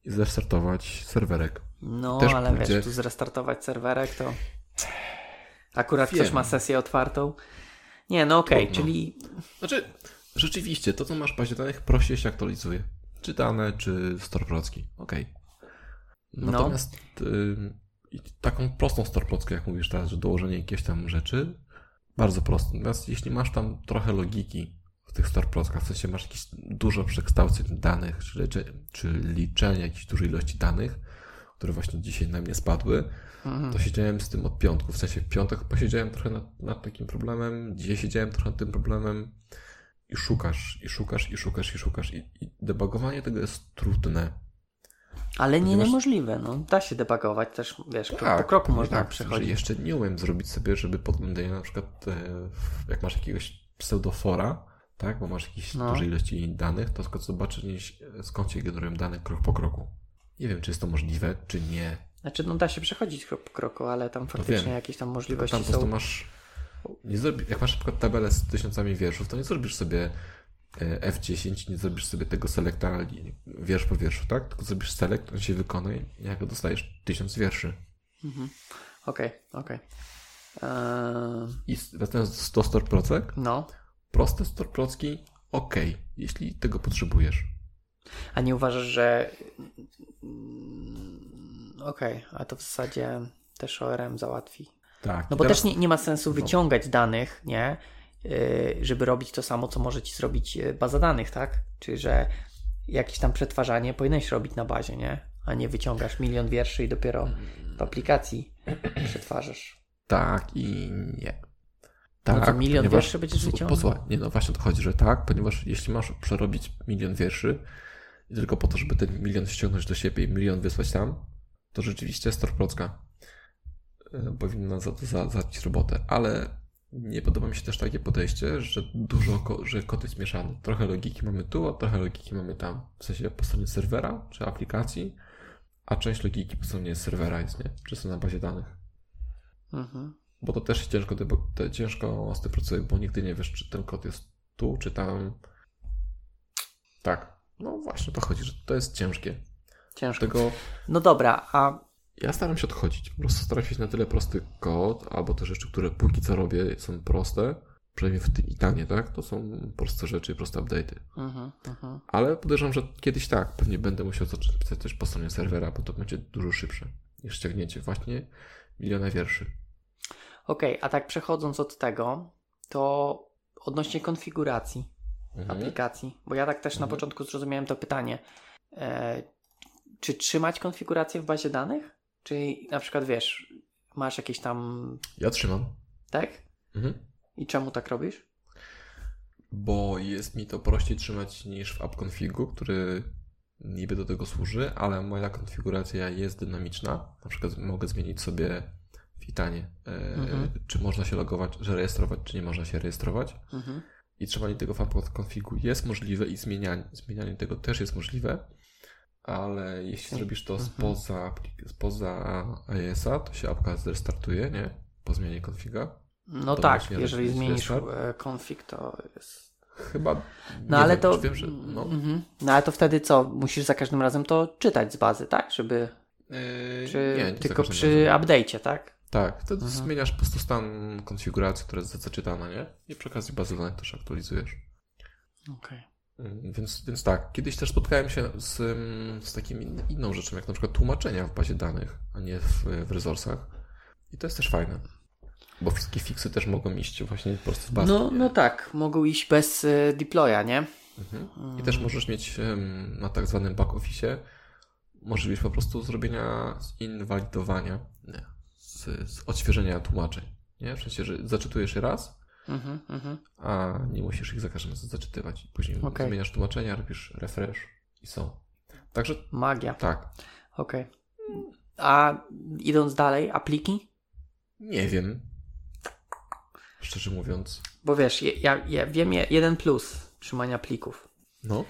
i zrestartować serwerek. No, Też ale pójdzie. wiesz, tu zrestartować serwerek to akurat Wiem. ktoś ma sesję otwartą. Nie, no okej, Trudno. czyli Znaczy, rzeczywiście, to co masz w bazie danych prościej się aktualizuje. Czy dane, czy storprocki. Okej. No. Natomiast ym, i taką prostą storprockę, jak mówisz teraz, że dołożenie jakiejś tam rzeczy, bardzo prosto. Natomiast jeśli masz tam trochę logiki w tych storprockach, w sensie masz jakieś dużo przekształceń danych, czy, lecze- czy liczenia jakiejś dużej ilości danych, które właśnie dzisiaj na mnie spadły, mhm. to siedziałem z tym od piątku. W sensie w piątek posiedziałem trochę nad, nad takim problemem, dzisiaj siedziałem trochę nad tym problemem i szukasz, i szukasz, i szukasz, i szukasz. I, i debugowanie tego jest trudne. Ale nie Ponieważ- niemożliwe, no. Da się debugować też, wiesz, krok Tak, po kroku można tak, przechodzić. jeszcze nie umiem zrobić sobie, żeby podglądanie na przykład e, jak masz jakiegoś pseudofora, tak, bo masz jakieś No. duże ilości danych, to tylko zobaczyć e, skąd się generują dane krok po kroku. Nie wiem, czy jest to możliwe, czy nie. Znaczy, no da się przechodzić krok po kroku, ale tam faktycznie wiem. jakieś tam możliwości tam po prostu są. masz. Nie zrobi, jak masz na przykład tabelę z tysiącami wierszów, to nie zrobisz sobie e, F10, nie zrobisz sobie tego selekta wiersz po wierszu, tak? Tylko zrobisz select, on się wykona i jak dostajesz tysiąc wierszy. Okej, okej. Eee, I wracając do storprocek, no. proste storprocki, ok, jeśli tego potrzebujesz. A nie uważasz, że. Mm, Okej, a to w zasadzie też ORM załatwi. Tak. No bo teraz- też nie, nie ma sensu wyciągać danych, nie? Yy, żeby robić to samo, co może ci zrobić yy, baza danych, tak? Czyli, że jakieś tam przetwarzanie powinieneś robić na bazie, nie? A nie wyciągasz milion wierszy i dopiero w aplikacji przetwarzasz. Tak i nie. No co, milion ponieważ- wierszy będziesz wyciągał? Posłuchaj, nie no właśnie o to chodzi, że tak, ponieważ jeśli masz przerobić milion wierszy i tylko po to, żeby ten milion ściągnąć do siebie i milion wysłać tam, to rzeczywiście storprocka y, powinna za to za, załatwić robotę, ale nie podoba mi się też takie podejście, że dużo, ko- że kod jest mieszany. Trochę logiki mamy tu, a trochę logiki mamy tam. W sensie po stronie serwera czy aplikacji, a część logiki po stronie serwera jest, nie? Czy są na bazie danych. Mhm. Bo to też ciężko, te, ciężko z tym pracuje, bo nigdy nie wiesz, czy ten kod jest tu, czy tam. Tak. No właśnie, to chodzi, że to jest ciężkie. Ciężko. Tego No dobra, a ja staram się odchodzić. Po prostu staram się na tyle prosty kod, albo te rzeczy, które póki co robię, są proste. Przynajmniej w tym i tanie, tak? To są proste rzeczy, proste update'y. mhm, mhm. Ale podejrzewam, że kiedyś tak, pewnie będę musiał zacząć pisać coś po stronie serwera, bo to będzie dużo szybsze niż ściągnięcie właśnie miliona wierszy. Okej, a tak przechodząc od tego, to odnośnie konfiguracji Mhm. aplikacji, bo ja tak też na Mhm. początku zrozumiałem to pytanie. E, czy trzymać konfigurację w bazie danych? Czy na przykład wiesz, masz jakieś tam. Ja trzymam. Tak? Mhm. I czemu tak robisz? bo jest mi to prościej trzymać niż w AppConfigu, który niby do tego służy, ale moja konfiguracja jest dynamiczna. Na przykład mogę zmienić sobie w Itanie, e, Mhm. czy można się logować, że rejestrować, czy nie można się rejestrować. Mhm. I trzymanie tego w AppConfigu jest możliwe i zmienianie, zmienianie tego też jest możliwe, ale jeśli zrobisz to Mhm. spoza, spoza iOS-a, to się apka zrestartuje, nie? Po zmianie konfiga. No To tak, jeżeli zmienisz restart? e, config, to jest. Chyba. No ale wiem, to. Wiem, że, no. mhm. no ale to wtedy co? Musisz za każdym razem to czytać z bazy, tak? Żeby. Yy, Czy nie, nie tylko przy update'cie, tak? Tak, wtedy Mhm. zmieniasz po prostu stan konfiguracji, która jest zaczytana, nie? I przy okazji bazy danych też aktualizujesz. Okej. Mm, Więc, więc tak, kiedyś też spotkałem się z, mm, z takim in- inną rzeczą, jak na przykład tłumaczenia w bazie danych, a nie w, w resourcach. I to jest też fajne. Bo wszystkie fixy też mogą iść właśnie po prostu z bazy. No, no tak, mogą iść bez e, deploya, nie? Mhm. I też możesz mieć na tak zwanym back office możliwość po prostu zrobienia inwalidowania, nie, z, z odświeżenia tłumaczeń. Nie? W sensie, że zaczytujesz je raz, Mhm, mhm. a nie musisz ich za każdym razem zaczytywać. Później Okej. zmieniasz tłumaczenia, robisz refresh i są. Także Magia. tak, Okej. A idąc dalej, apliki? nie wiem. Szczerze mówiąc. Bo wiesz, ja, ja wiem je- jeden plus trzymania plików. No,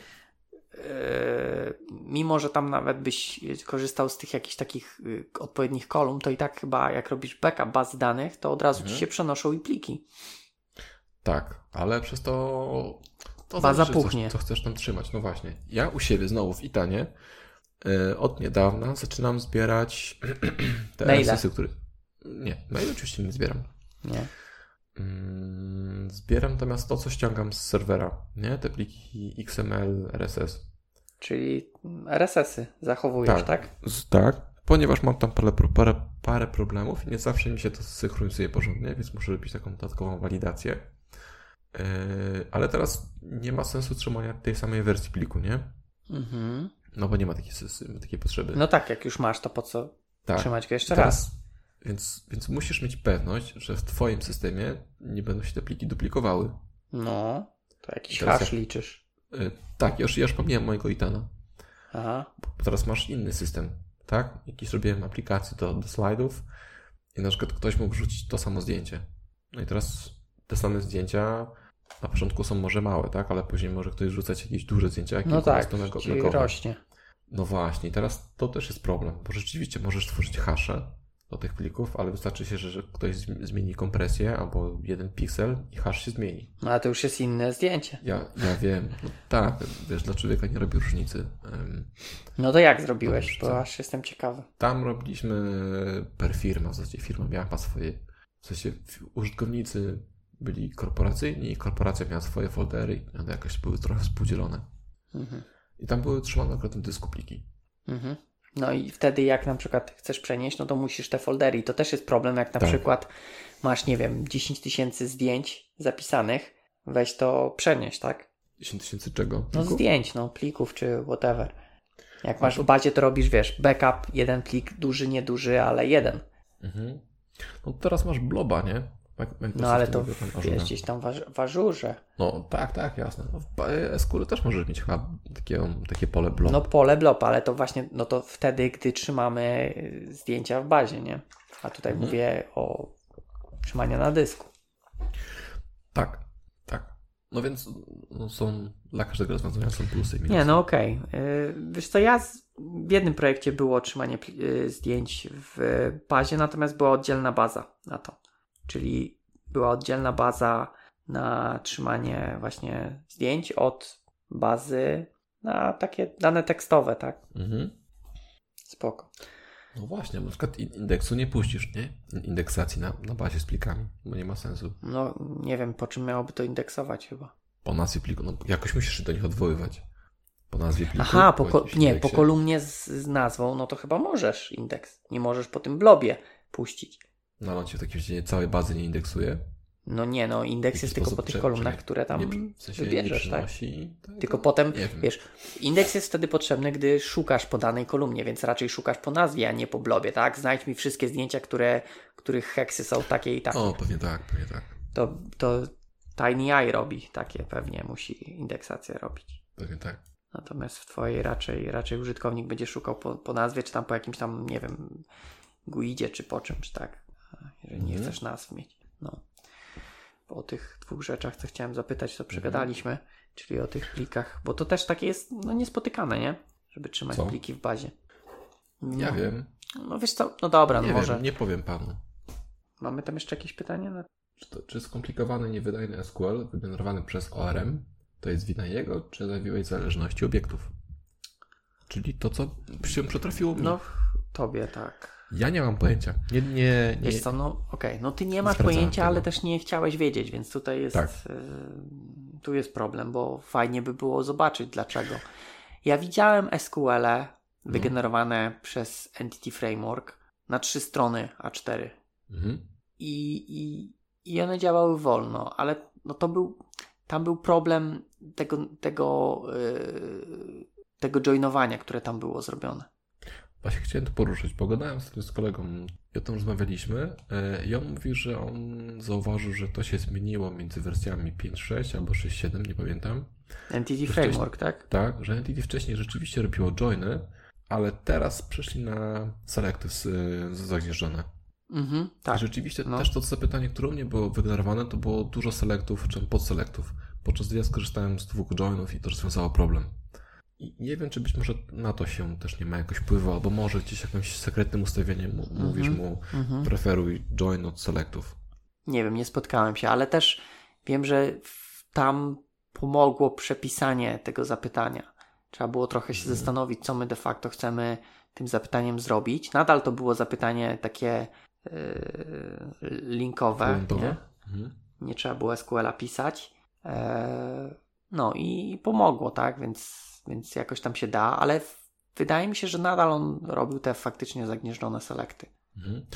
mimo, że tam nawet byś korzystał z tych jakichś takich y, odpowiednich kolumn, to i tak chyba jak robisz backup bazy danych, to od razu Mhm. ci się przenoszą i pliki. tak, ale przez to. to Baza zależy, puchnie. Co, co chcesz tam trzymać. No właśnie. Ja u siebie znowu w Itanie e, od niedawna zaczynam zbierać te Maile. RSS-y, które. Nie, maile oczywiście nie zbieram. Nie? Mm, Zbieram natomiast to, co ściągam z serwera, nie? Te pliki XML, RSS. Czyli RSS-y zachowujesz, tak? Z, tak, ponieważ mam tam parę, parę, parę problemów i nie zawsze mi się to synchronizuje porządnie, więc muszę robić taką dodatkową walidację. Yy, ale teraz nie ma sensu trzymania tej samej wersji pliku, nie? Mhm. No bo nie ma takiej, takiej potrzeby. No tak, jak już masz, to po co tak. trzymać go jeszcze raz? Teraz, więc, więc musisz mieć pewność, że w Twoim systemie nie będą się te pliki duplikowały. No. To jakiś hash ja- liczysz. Y, tak, ja już, ja już pomijam mojego Itana. Aha. Bo teraz masz inny system, tak? Jakiś robiłem aplikację do, do slajdów i na przykład ktoś mógł wrzucić to samo zdjęcie. No i teraz te same zdjęcia na początku są może małe, tak? Ale później może ktoś rzucać jakieś duże zdjęcia, jakieś No tak, megowe. rośnie. No właśnie, teraz to też jest problem, bo rzeczywiście możesz tworzyć hasze do tych plików, ale wystarczy się, że, ktoś zmi- zmieni kompresję albo jeden piksel i hash się zmieni. No ale to już jest inne zdjęcie. Ja, ja wiem, no tak, wiesz, dla człowieka nie robi różnicy. No to jak zrobiłeś? Dobrze, Bo aż jestem ciekawy. Tam robiliśmy per firma, w zasadzie firma miała swoje, w sensie użytkownicy byli korporacyjni i korporacja miała swoje foldery i one jakoś były trochę współdzielone. Mhm. I tam były trzymane na dysku pliki. Mhm. No i wtedy jak na przykład chcesz przenieść, no to musisz te foldery. I to też jest problem, jak na Tak. przykład masz, nie wiem, 10 tysięcy zdjęć zapisanych, weź to przenieść, tak? 10 tysięcy czego? No Plików? zdjęć, no plików czy whatever. Jak masz w bazie, to robisz, wiesz, backup, jeden plik, duży, nieduży, ale jeden. Mhm. No teraz masz bloba, nie? No ale to jest gdzieś tam w aż- w ażurze. No tak, tak, jasne. No, w SQL też możesz mieć chyba takie, takie pole blob. No pole blob, ale to właśnie, no to wtedy, gdy trzymamy zdjęcia w bazie, nie? A tutaj Mhm. mówię o trzymaniu na dysku. Tak, tak. No więc no, są dla każdego rozwiązania są plusy i minusy. Nie, no okej. Y, Wiesz co, ja z, w jednym projekcie było trzymanie y, zdjęć w bazie, natomiast była oddzielna baza na to. Czyli była oddzielna baza na trzymanie właśnie zdjęć od bazy na takie dane tekstowe, tak? Mhm. Spoko. No właśnie, na przykład in- indeksu nie puścisz, nie? Indeksacji na, na bazie z plikami, bo nie ma sensu. No nie wiem, po czym miałoby to indeksować chyba. Po nazwie pliku, no jakoś musisz się do nich odwoływać. Po nazwie pliku. Aha, po ko- nie, po indeksie. kolumnie z, z nazwą, no to chyba możesz indeks. Nie możesz po tym blobie puścić. No ale on ci w takim razie całej bazy nie indeksuje. No nie, no indeks jest tylko po tych kolumnach, które tam nie, w sensie wybierzesz, tak? tego? Tylko potem, wiesz, indeks jest wtedy potrzebny, gdy szukasz po danej kolumnie, więc raczej szukasz po nazwie, a nie po blobie, tak? Znajdź mi wszystkie zdjęcia, które, których heksy są takie i takie. O, pewnie tak, pewnie tak. To, to TinyEye robi takie pewnie, musi indeksację robić. Pewnie tak. Natomiast w twojej raczej, raczej użytkownik będzie szukał po, po nazwie, czy tam po jakimś tam, nie wiem, guidzie, czy po czymś, tak? Jeżeli nie Mhm. chcesz nazw mieć. No. Bo o tych dwóch rzeczach, co chciałem zapytać, co przegadaliśmy, czyli o tych plikach, bo to też takie jest no, niespotykane, nie? Żeby trzymać Co? pliki w bazie. No, Ja wiem. No wiesz co, no dobra, Nie no może. wiem, nie powiem panu. Mamy tam jeszcze jakieś pytanie? No, Czy, to, czy skomplikowany, niewydajny SQL wygenerowany przez ORM to jest wina jego, czy zawiłej zależności obiektów? Czyli to, co się przytrafiło mi. no tobie tak. Ja nie mam pojęcia. Nie, nie, nie. Wiesz co, no okej, no ty nie masz sprawdzałem pojęcia, tego. ale też nie chciałeś wiedzieć, więc tutaj jest, Tak. y, tu jest problem, bo fajnie by było zobaczyć dlaczego. Ja widziałem SQL-e wygenerowane przez Entity Framework na trzy strony A4 Mhm. i, i, i one działały wolno, ale no to był, tam był problem tego, tego, y, tego joinowania, które tam było zrobione. Właśnie chciałem to poruszyć. Pogadałem sobie z kolegą i o tym rozmawialiśmy. e, I on mówi, że on zauważył, że to się zmieniło między wersjami 5.6 albo 6.7, nie pamiętam. Entity To Framework, tak? Tak, że Entity wcześniej rzeczywiście robiło joiny, ale teraz przeszli na z zagnieżdżone. Mhm, I tak. rzeczywiście no. też to zapytanie, które u mnie było wygenerowane, to było dużo selektów czy podselektów. Podczas gdy ja skorzystałem z dwóch joinów i to rozwiązało problem. I nie wiem, czy być może na to się też nie ma jakoś wpływu, albo może gdzieś jakimś sekretnym ustawieniem mu, mówisz mu Mhm. preferuj join od selektów. Nie wiem, nie spotkałem się, ale też wiem, że tam pomogło przepisanie tego zapytania. Trzeba było trochę się Mhm. zastanowić, co my de facto chcemy tym zapytaniem zrobić. Nadal to było zapytanie takie yy, linkowe. Nie? Mhm. nie trzeba było SQL-a pisać. Eee, no i pomogło, tak? Więc, więc jakoś tam się da, ale wydaje mi się, że nadal on robił te faktycznie zagnieżdżone selekty. Mhm.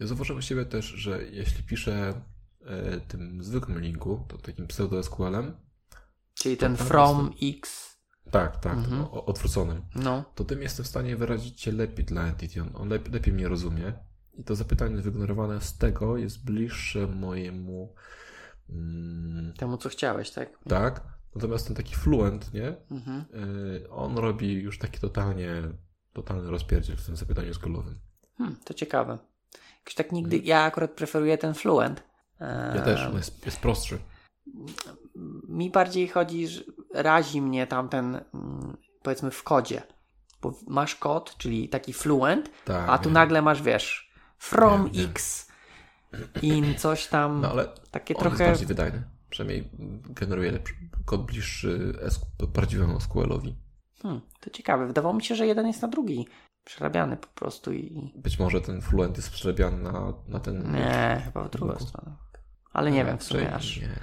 Ja zauważyłem u siebie też, że jeśli piszę e, tym zwykłym linku, to takim pseudo-SQL-em, Czyli ten from x, tak, tak, Mhm. odwróconym, no. to tym jestem w stanie wyrazić się lepiej dla entity. On, on lepiej, lepiej mnie rozumie. I to zapytanie wygenerowane z tego jest bliższe mojemu Mm, Temu, co chciałeś, tak? tak. Natomiast ten taki fluent, nie? Mhm. Yy, on robi już taki totalnie, totalny rozpierdziel w tym zapytaniu skolowym. Hmm, to ciekawe. Jakoś tak nigdy, ja akurat preferuję ten Fluent. Ja też, on jest, jest prostszy. Mi bardziej chodzi, że razi mnie tamten, mm, powiedzmy w kodzie. Bo masz kod, czyli taki Fluent, Tak, a tu wiem. nagle masz, wiesz, from Wiem, wiem. x in coś tam, No ale takie on trochę... jest bardziej wydajny. Przynajmniej generuje lepszy, kod bliższy SQ, prawdziwemu SQL-owi. Hmm, to ciekawe. Wydawało mi się, że jeden jest na drugi przerabiany po prostu i... Być może ten fluent jest przerabiany na, na ten... Nie, chyba w drugą stronę. Ale nie wiem w sumie, aż, Nie.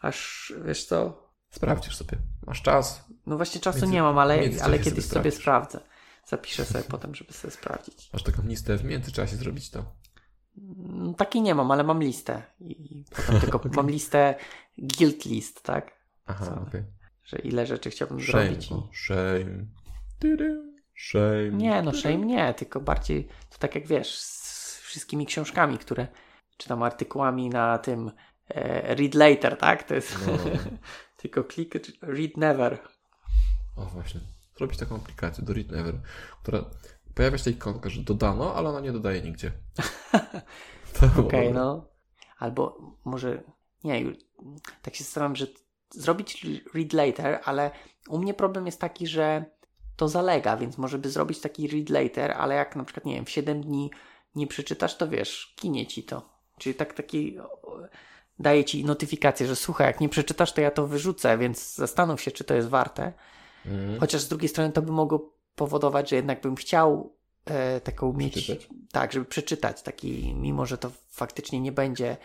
aż, wiesz co, Sprawdzisz sobie. Masz czas. no właśnie czasu Między- nie mam, ale, ale sobie kiedyś sobie sprawdzisz. sprawdzę. Zapiszę sobie potem, żeby sobie sprawdzić. Masz taką listę w międzyczasie zrobić to. Mm, Takiej nie mam, ale mam listę. I potem tylko mam listę guild list, tak? Aha, okej. Że ile rzeczy chciałbym Shame. zrobić. I... o, Shame. Tydym. Shame. Nie, no shame nie, tylko bardziej to tak jak wiesz, z wszystkimi książkami, które czytam artykułami na tym e, read later, tak? To jest No. tylko klik read never. O właśnie. Zrobić taką aplikację do Read Never, która pojawia się ta ikonka, że dodano, ale ona nie dodaje nigdzie. Okej, dobre. no. Albo może, nie, tak się zastanawiam, że zrobić read later, ale u mnie problem jest taki, że to zalega, więc może by zrobić taki read later, ale jak na przykład, nie wiem, w 7 dni nie przeczytasz, to wiesz, kinie ci to. Czyli tak taki daje ci notyfikację, że słuchaj, jak nie przeczytasz, to ja to wyrzucę, więc zastanów się, czy to jest warte. Mhm. Chociaż z drugiej strony to by mogło powodować, że jednak bym chciał e, taką mieć. Przeczytać? Tak, żeby przeczytać taki, mimo że to faktycznie nie będzie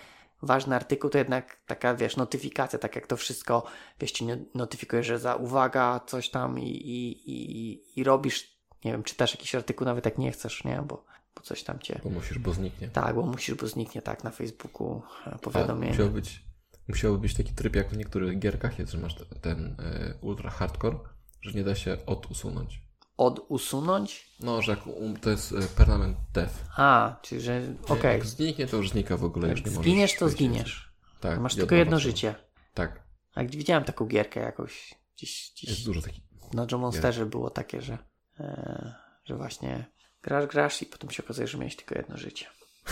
ważny artykuł, to jednak taka, wiesz, notyfikacja, tak jak to wszystko, wiesz, ci no- notyfikuje, że za uwaga, coś tam i, i, i, i robisz, nie wiem, czytasz jakiś artykuł, nawet jak nie chcesz, nie, bo, bo coś tam cię. Bo musisz, bo zniknie. Tak, bo musisz, bo zniknie tak na Facebooku e, powiadomienie. musiał być, musiałby być taki tryb, jak w niektórych gierkach jest, że masz te- ten e, ultra hardcore, że nie da się odusunąć. Od usunąć? No, że jak um, to jest e, permanent death. A, czyli że okej. Jak zniknie, to już znika w ogóle. Jak zginiesz, to zginiesz. Tak. Masz tylko jedno życie. Tak. A gdzie widziałem taką gierkę jakoś gdzieś, Jest gdzieś dużo takich. na John Monsterze było takie, że, e, że właśnie grasz, grasz i potem się okazuje, że miałeś tylko jedno życie.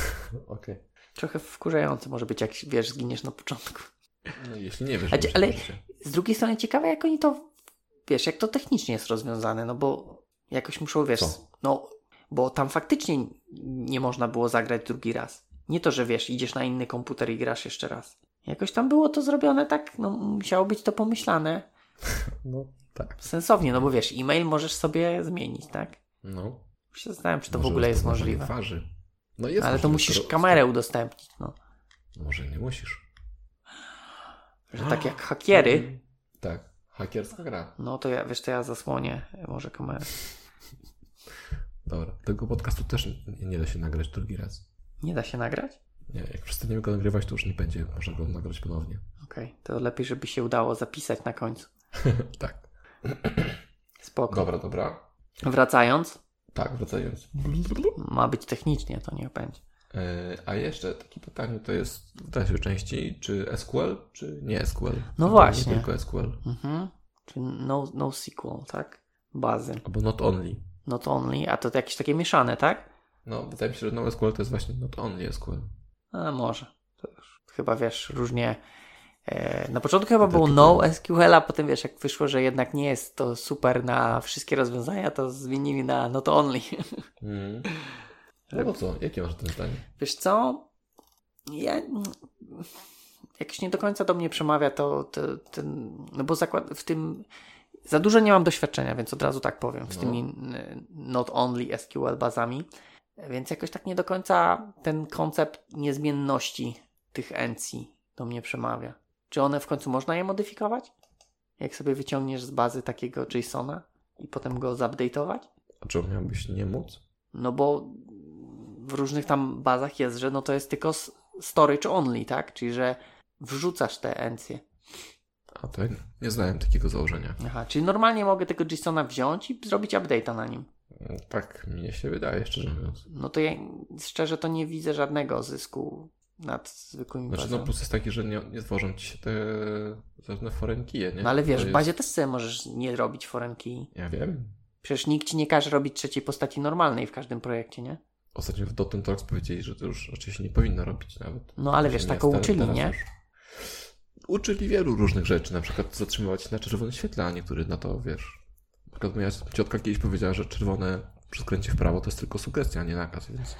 Okej. Trochę wkurzające może być, jak wiesz, zginiesz na początku. No, jeśli nie wiesz, A ale-. Z drugiej strony ciekawe, jak oni to, wiesz, jak to technicznie jest rozwiązane, no bo jakoś muszą, wiesz, Co? no, bo tam faktycznie nie można było zagrać drugi raz. Nie to, że wiesz, idziesz na inny komputer i grasz jeszcze raz. Jakoś tam było to zrobione tak, no musiało być to pomyślane No, tak. sensownie, no bo wiesz, e-mail możesz sobie zmienić, tak? No. Się zastanawiam, czy to w Może ogóle jest możliwe. Twarzy. No jest Ale to musisz skoro- kamerę udostępnić, no. Może nie musisz. Że tak jak hakiery, Tak. Hakierska gra. no to ja, wiesz, to ja zasłonię może kamerę. Dobra. Tego podcastu też nie, da się nagrać drugi raz. Nie da się nagrać? Nie, jak przestaniemy go nagrywać, to już nie będzie można go nagrać ponownie. Okej, to lepiej, żeby się udało zapisać na końcu. tak. Spoko. Dobra, dobra. Wracając, Tak, wracając. ma być technicznie, to niech będzie. E, A jeszcze takie pytanie to jest w dalszej części, czy SQL, czy nie SQL? No Albo właśnie. Nie tylko SQL. Mhm. Czyli no, no SQL, tak? Bazy. Albo not only. Not only, a to jakieś takie mieszane, tak? No, wydaje mi się, że no SQL to jest właśnie not only SQL. A może. Chyba wiesz, różnie. E, na początku chyba było no SQL, a potem wiesz, jak wyszło, że jednak nie jest to super na wszystkie rozwiązania, to zmienili na not only. Mm. No to co? Jakie masz ten zdanie? Wiesz co? Ja jakoś nie do końca do mnie przemawia to, to ten, no bo zakład w tym za dużo nie mam doświadczenia, więc od razu tak powiem, z No. tymi n- not only SQL bazami, więc jakoś tak nie do końca ten koncept niezmienności tych encji do mnie przemawia. Czy one w końcu można je modyfikować? Jak sobie wyciągniesz z bazy takiego JSONa i potem go zupdate'ować? A czemu miałbyś nie móc? No bo w różnych tam bazach jest, że no to jest tylko storage only, tak? Czyli że wrzucasz te encje. A ja nie znałem takiego założenia. Aha, czyli normalnie mogę tego JSONa wziąć i zrobić update'a na nim. Tak mnie się wydaje, szczerze mówiąc. No to ja szczerze to nie widzę żadnego zysku nad zwykłymi Znaczy, bazami. no plus jest taki, że nie, nie tworzą ci się te różne foreign key'e, nie? No ale wiesz, To w jest- bazie też sobie możesz nie robić foreign key. Ja wiem. Przecież nikt ci nie każe robić trzeciej postaci normalnej w każdym projekcie, nie? Ostatnio w Dotnet Talks powiedzieli, że to już się nie powinno robić nawet. No ale wiesz, taką uczyli, nie? już- Uczyli wielu różnych rzeczy, na przykład zatrzymywać się na czerwonym świetle, a niektórzy na to, wiesz... Na przykład moja ciotka kiedyś powiedziała, że czerwone przy skręcie w prawo to jest tylko sugestia, a nie nakaz, więc,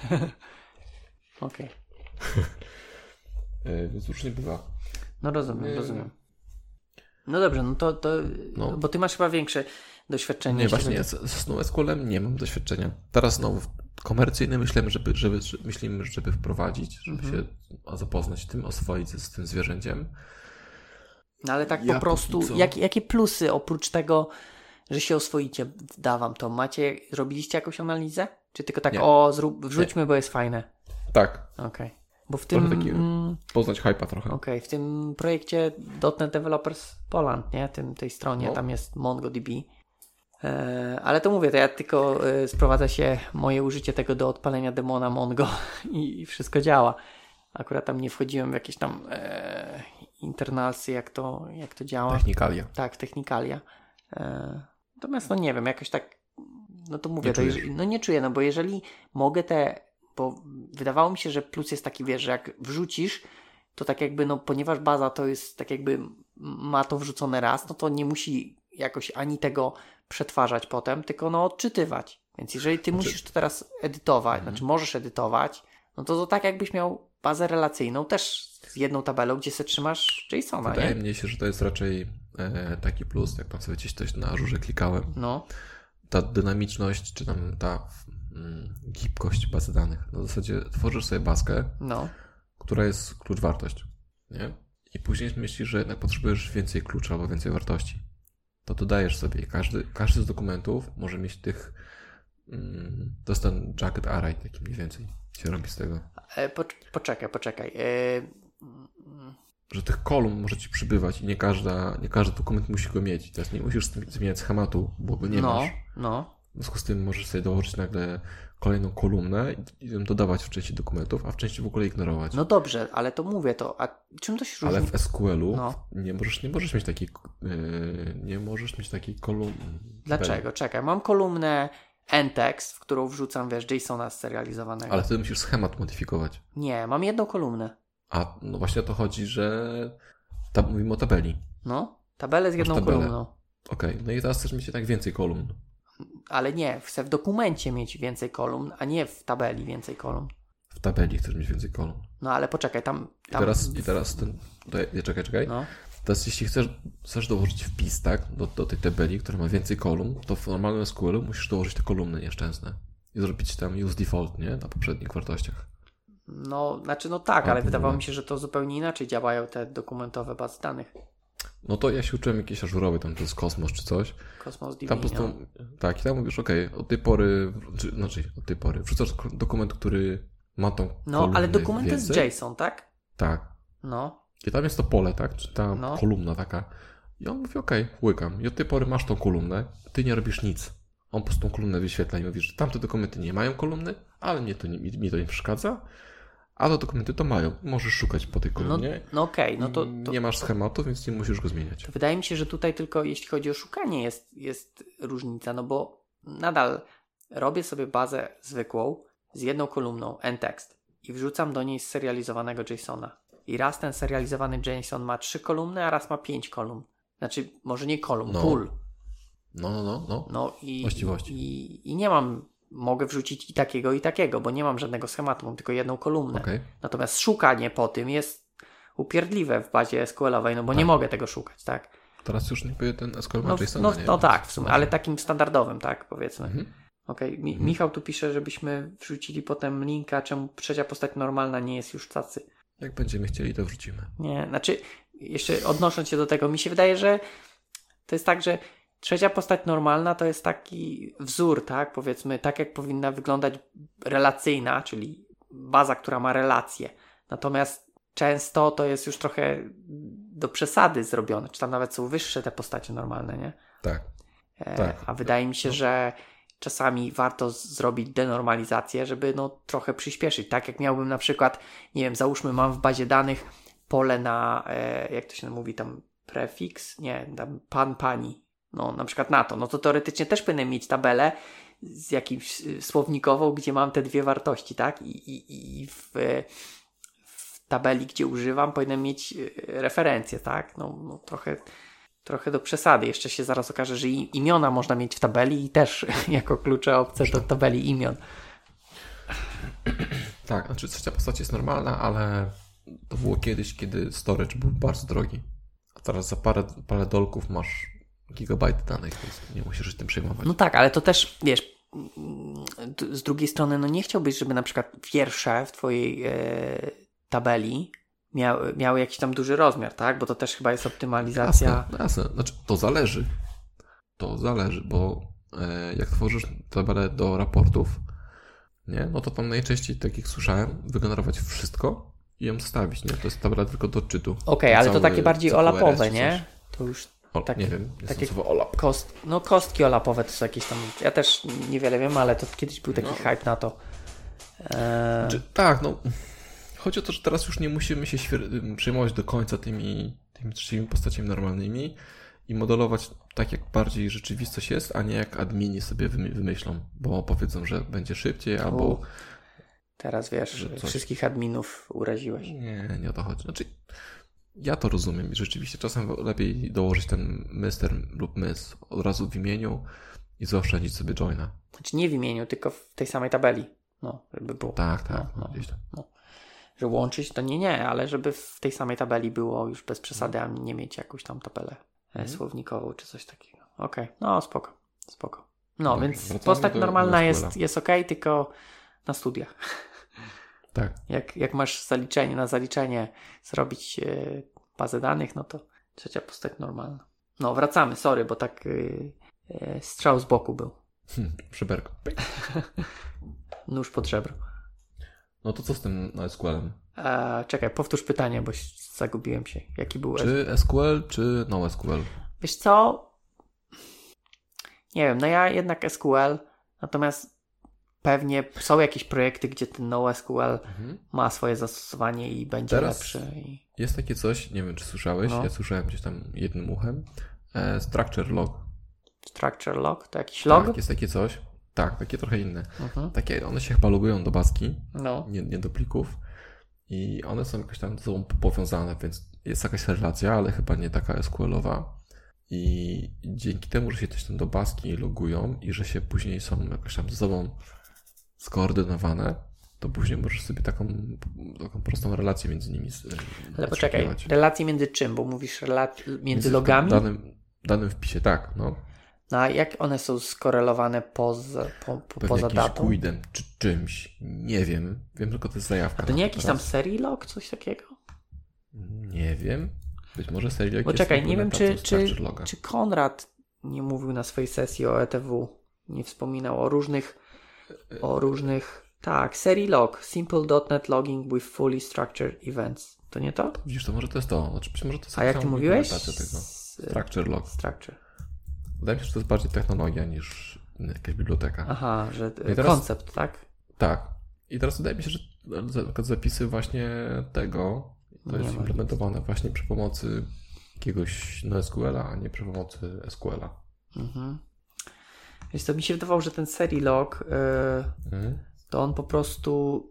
Okej. yy, więc różnie bywa. No rozumiem, Nie. rozumiem. No dobrze, no to, to No. bo ty masz chyba większe doświadczenie. Nie, właśnie chodzi- z, z SQL-em nie mam doświadczenia. Teraz znowu komercyjny myślimy, żeby, żeby, że- myślimy, żeby wprowadzić, żeby Mhm. się zapoznać z tym, oswoić z tym zwierzęciem. No ale tak Ja po prostu, jak, jakie plusy oprócz tego, że się oswoicie, da wam to? Macie, robiliście jakąś analizę? Czy tylko tak, Nie. o, zrób, wrzućmy, bo jest fajne? Tak, Okej. Bo w tym, taki- mm, poznać hypa trochę. okej, w tym projekcie .NET Developers Poland, nie? Tym, tej stronie, No. tam jest MongoDB. E, ale to mówię, to ja tylko e, sprowadza się moje użycie tego do odpalenia demona Mongo i, i wszystko działa. Akurat tam nie wchodziłem w jakieś tam e, internalsy, jak to, jak to działa. Technikalia. Tak, technikalia. E, natomiast no nie wiem, jakoś tak, no to mówię, to jeżeli, no nie czuję, no bo jeżeli mogę te, bo wydawało mi się, że plus jest taki, wiesz, że jak wrzucisz, to tak jakby, no ponieważ baza to jest tak jakby ma to wrzucone raz, no to nie musi jakoś ani tego przetwarzać potem, tylko no odczytywać. Więc jeżeli ty Znaczy- musisz to teraz edytować, Mhm. znaczy możesz edytować, no to to tak jakbyś miał bazę relacyjną też z jedną tabelą, gdzie se trzymasz JSONa, Wydaje nie? mi się, że to jest raczej e, taki plus, jak tam sobie gdzieś coś na ażurze klikałem. No, Ta dynamiczność, czy tam ta mm, gibkość bazy danych. Na zasadzie tworzysz sobie bazkę, no. która jest klucz wartość, nie? I później myślisz, że jednak potrzebujesz więcej klucza albo więcej wartości. To dodajesz sobie każdy, każdy z dokumentów może mieć tych mm, to jest ten jacket array taki mniej więcej się robi z tego. E, pocz- poczekaj, poczekaj. E, Że tych kolumn może ci przybywać i nie, każda, nie każdy dokument musi go mieć. Teraz nie musisz zmi- zmieniać schematu, bo go nie no, masz. no. W związku z tym możesz sobie dołożyć nagle kolejną kolumnę i, dodawać w części dokumentów, a w części w ogóle ignorować. No dobrze, ale to mówię to. A czym to się różni? Ale w SQL-u No. nie, możesz, nie możesz mieć takiej yy, nie możesz mieć takiej kolumny. Dlaczego? Czekaj, mam kolumnę ntext, w którą wrzucam, wiesz, JSONa serializowanego. Ale wtedy musisz schemat modyfikować. Nie, mam jedną kolumnę. A no właśnie o to chodzi, że ta, mówimy o tabeli. No, tabelę z jedną tabelę. kolumną. Okej, no i teraz chcesz mieć jednak więcej kolumn. Ale nie, chcę w dokumencie mieć więcej kolumn, a nie w tabeli więcej kolumn. W tabeli chcesz mieć więcej kolumn. No ale poczekaj, tam... I tam teraz, i teraz ten. Ja- czekaj, czekaj. No, Teraz jeśli chcesz, chcesz dołożyć wpis, tak, do, do tej tabeli, która ma więcej kolumn, to w normalnym SQL-u musisz dołożyć te kolumny nieszczęsne. I zrobić tam use default, nie? Na poprzednich wartościach. No, znaczy no tak, ale wydawało mi się, że to zupełnie inaczej działają te dokumentowe bazy danych. No to ja się uczyłem jakiejś ażurowej, tam jest Kosmos czy coś. Kosmos DB, Tam po prostu, no. tak, i tam mówisz, okej, od tej pory, czy, znaczy od tej pory, wrzucasz dokument, który ma tą No, ale dokument to jest. JSON, tak? Tak. No, I tam jest to pole, tak, czy ta No. kolumna taka. I on mówi, okej, łykam. I od tej pory masz tą kolumnę, ty nie robisz nic. On po prostu tą kolumnę wyświetla i mówi, że tamte dokumenty nie mają kolumny, ale mnie to nie, mi, mi to nie przeszkadza, a te dokumenty to mają. Możesz szukać po tej no, kolumnie. no okej, no to, to, Nie masz schematu, więc nie musisz go zmieniać. to wydaje mi się, że tutaj tylko jeśli chodzi o szukanie jest, jest różnica, no bo nadal robię sobie bazę zwykłą z jedną kolumną ntext i wrzucam do niej serializowanego JSONa. I raz ten serializowany JSON ma trzy kolumny, a raz ma pięć kolumn. Znaczy, może nie kolumn, No. pól. No, no, no, no. No i, Właściwości. i, i nie mam, mogę wrzucić i takiego, i takiego, bo nie mam żadnego schematu, mam tylko jedną kolumnę. Okej. Natomiast szukanie po tym jest upierdliwe w bazie SQL-owej, no bo nie Tak. mogę tego szukać, tak? Teraz już niby ten SQL ma No, JSON, no, nie? no tak, w sumie, ale takim standardowym, tak, powiedzmy. Mhm. Okej, Mi- Mhm. Michał tu pisze, żebyśmy wrzucili potem linka, czemu trzecia postać normalna nie jest już tacy. Jak będziemy chcieli, to wrzucimy. Nie, znaczy, jeszcze odnosząc się do tego, mi się wydaje, że to jest tak, że trzecia postać normalna to jest taki wzór, tak? Powiedzmy, tak jak powinna wyglądać relacyjna, czyli baza, która ma relacje. Natomiast często to jest już trochę do przesady zrobione, czy tam nawet są wyższe te postacie normalne, nie? Tak. E, Tak. A wydaje mi się, że czasami warto zrobić denormalizację, żeby no trochę przyspieszyć. Tak jak miałbym na przykład, nie wiem, załóżmy mam w bazie danych pole na, e, jak to się mówi tam, prefiks? Nie, tam pan, pani. No na przykład na to. No to teoretycznie też powinienem mieć tabelę z jakimś y, słownikową, gdzie mam te dwie wartości, tak? I, i, i w, w tabeli, gdzie używam, powinienem mieć y, referencje, tak? No, no trochę, trochę do przesady. Jeszcze się zaraz okaże, że imiona można mieć w tabeli i też jako klucze obce do tabeli imion. Tak, znaczy trzecia postać jest normalna, ale to było kiedyś, kiedy storage był bardzo drogi. A teraz za parę, parę dolków masz gigabajty danych, więc nie musisz się tym przejmować. No tak, ale to też, wiesz, z drugiej strony, no nie chciałbyś, żeby na przykład wiersze w twojej e, tabeli miały, miały jakiś tam duży rozmiar, tak? Bo to też chyba jest optymalizacja. Jasne, jasne. Znaczy, to zależy. To zależy, bo e, jak tworzysz tabelę do raportów, nie, no to tam najczęściej, tak jak słyszałem, wygenerować wszystko i ją stawić, nie? To jest tabela tylko do odczytu. Okej, ale to takie bardziej olapowe, nie? To już O, tak- nie wiem, takie- słowo olap. kost, no kostki olapowe to są jakieś tam, ja też niewiele wiem, ale to kiedyś był taki No. hype na to. E, Czy, tak, no. Chodzi o to, że teraz już nie musimy się świer- przejmować do końca tymi, tymi postaciami normalnymi i modelować tak, jak bardziej rzeczywistość jest, a nie jak admini sobie wymy- wymyślą, bo powiedzą, że będzie szybciej, albo U, teraz wiesz, wszystkich adminów uraziłeś. nie, nie o to chodzi. Znaczy, ja to rozumiem i rzeczywiście czasem lepiej dołożyć ten mister lub miss od razu w imieniu i zaoszczędzić sobie joina. Znaczy nie w imieniu, tylko w tej samej tabeli. No, żeby było. Tak, tak, No, no. gdzieś tam. Że łączyć to nie, nie, ale żeby w tej samej tabeli było już bez przesady, a nie mieć jakąś tam tabelę e, Mhm. słownikową czy coś takiego. Okej, no spoko, spoko. No, Dobrze, więc postać normalna jest, jest ok, tylko na studiach. Tak. Jak, jak masz zaliczenie na zaliczenie zrobić e, bazę danych, no to trzecia postać normalna. No, wracamy, sorry, bo tak y, e, strzał z boku był. Hm, szyberko. Pyk. Nóż pod żebro. No to co z tym SQL-em? E, czekaj, powtórz pytanie, bo zagubiłem się. Jaki był Czy SQL, czy NoSQL? Wiesz co? Nie wiem, no ja jednak SQL, natomiast pewnie są jakieś projekty, gdzie ten NoSQL ma swoje zastosowanie i będzie Teraz- lepszy. I... Jest takie coś, nie wiem czy słyszałeś, No. ja słyszałem gdzieś tam jednym uchem, e, structure log. Structure log? To jakiś log? Tak, jest takie coś. Tak, takie trochę inne. Mhm. Takie, one się chyba logują do baski, No. nie, nie do plików i one są jakoś tam ze sobą powiązane, więc jest jakaś relacja, ale chyba nie taka SQL-owa. I dzięki temu, że się też tam do baski logują i że się później są jakoś tam ze sobą skoordynowane, to później możesz sobie taką, taką prostą relację między nimi Ale poczekaj, odszukiwać. relacje między czym? Bo mówisz relac- między logami? Danym, danym wpisie, tak, no. No a jak one są skorelowane poza, po, po, poza datą? quidem czy czymś. Nie wiem. Wiem tylko, to jest zajawka. A to nie jakiś tam teraz. serii log, coś takiego? Nie wiem. Być może serial Bo czekaj, nie wiem, czy, czy, czy Konrad nie mówił na swojej sesji o ETW, nie wspominał o różnych, o różnych, tak, serii log, simple.NET logging with fully structured events. To nie to? Widzisz, to może to jest to. Znaczy, może to jest A jak ty mówiłeś? tego. Structure log. Structure. Wydaje mi się, że to jest bardziej technologia niż jakaś biblioteka. Aha, że I teraz- koncept, tak? Tak. I teraz wydaje mi się, że zapisy właśnie tego to Nie jest implementowane właśnie przy pomocy jakiegoś NoSQL-a, a nie przy pomocy SQL-a. Mhm. Więc to mi się wydawało, że ten serii log, yy, Mhm. to on po prostu